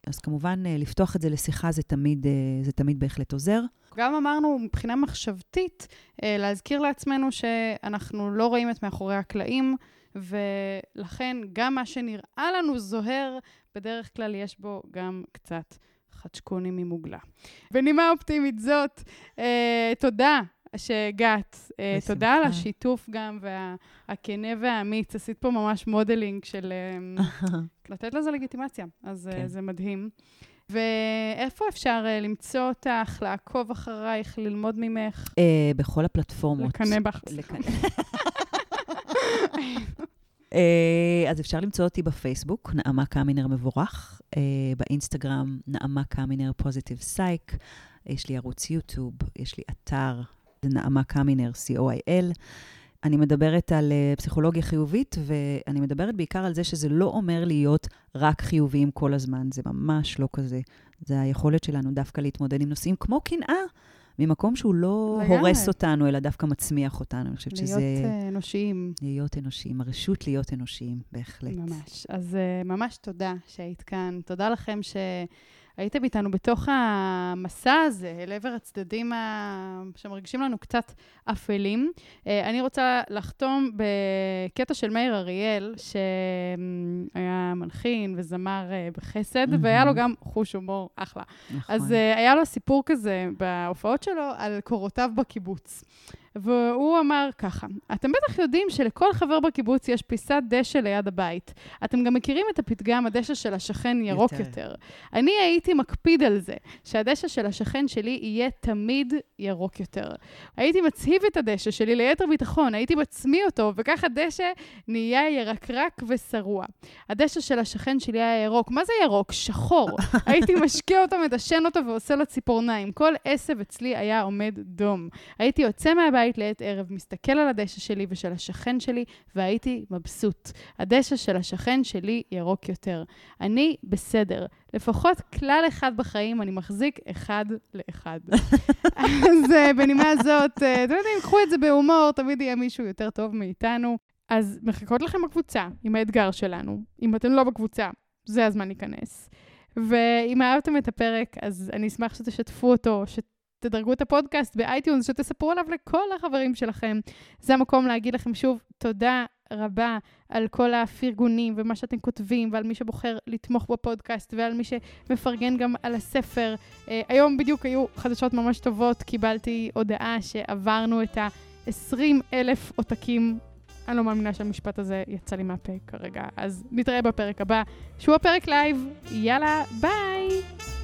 אז כמובן, אה, לפתוח את זה לשיחה זה תמיד, זה תמיד בהחלט עוזר. גם אמרנו, מבחינה מחשבתית, להזכיר לעצמנו שאנחנו לא רואים את מאחורי הקלעים, ולכן גם מה שנראה לנו זוהר, בדרך כלל יש בו גם קצת חצ'קונים ומוגלה. בנימה אופטימית זאת, אה, תודה שהגעת. אה. תודה על השיתוף גם, הכנה והאמיץ. עשית פה ממש modeling של אה, [LAUGHS] לתת לזה לגיטימציה, אז כן. כן. זה מדהים. ואיפה אפשר אה, למצוא אותך, לעקוב אחרייך, ללמוד ממך, אה, בכל הפלטפורמות. לקנא בך? [LAUGHS] אה, אז אפשר למצוא אותי בפייסבוק, נעמה קמינר מבורך, אה, באינסטגרם, נעמה קמינר פוזיטיב סייק, יש לי ערוץ יוטיוב, יש לי אתר, זה נעמה קמינר, co.il. אני מדברת על אה, פסיכולוגיה חיובית, ואני מדברת בעיקר על זה שזה לא אומר להיות רק חיוביים כל הזמן, זה ממש לא כזה. זה היכולת שלנו דווקא להתמודד עם נושאים כמו קנאה, ממקום שהוא לא לגמרי. הורס אותנו, אלא דווקא מצמיח אותנו. אני חושבת להיות שזה... אה, אנושיים. להיות אנושיים, הרשות להיות אנושיים, בהחלט. ממש. אז אה, ממש תודה שהיית כאן. תודה לכם שהייתם איתנו בתוך המסע הזה, אל עבר הצדדים ה... שמרגישים לנו קצת אפלים. אה, אני רוצה לחתום בקטע של מאיר אריאל, שהיה מנחין וזמר אה, בחסד, מהמם. והיה לו גם חוש הומור אחלה. נכון. אז uh, היה לו סיפור כזה בהופעות שלו על קורותיו בקיבוץ. והוא אמר ככה, אתם בטח יודעים שלכל חבר בקיבוץ יש פיסת דשא ליד הבית. אתם גם מכירים את הפתגם, הדשא של השכן ירוק יותר. יותר. אני הייתי מקפיד על זה, שהדשא של השכן שלי יהיה תמיד ירוק יותר. הייתי מצהיב את הדשא שלי ליתר ביטחון, הייתי מצמיא אותו, וכך הדשא נהיה ירקרק ושרוע. הדשא של השכן שלי היה ירוק. מה זה ירוק? שחור. [LAUGHS] הייתי משקיע אותו, מדשן אותו ועושה לו ציפורניים. כל עשב אצלי היה עומד דום. הייתי יוצא מהבית לעת ערב, מסתכל על הדשא שלי ושל השכן שלי, והייתי מבסוט. הדשא של השכן שלי ירוק יותר. אני בסדר. לפחות כלל אחד בחיים אני מחזיק אחד לאחד. [LAUGHS] אז אה, בנימה זאת, אה, אתם יודעים, קחו את זה בהומור, תמיד יהיה מישהו יותר טוב מאיתנו. אז מחכות לכם בקבוצה עם האתגר שלנו. אם אתם לא בקבוצה, זה הזמן להיכנס. ואם אהבתם את הפרק, אז אני אשמח שתשתפו אותו, שתדרגו את הפודקאסט ב iTunes, שתספרו עליו לכל החברים שלכם. זה המקום להגיד לכם שוב תודה רבה על כל הפרגונים ומה שאתם כותבים, ועל מי שבוחר לתמוך בפודקאסט, ועל מי שמפרגן גם על הספר. אה, היום בדיוק היו חדשות ממש טובות, קיבלתי הודעה שעברנו את ה-20 אלף עותקים אני לא מאמינה שהמשפט הזה יצא לי מהפה כרגע. אז נתראה בפרק הבא, שהוא הפרק לייב. יאללה, ביי!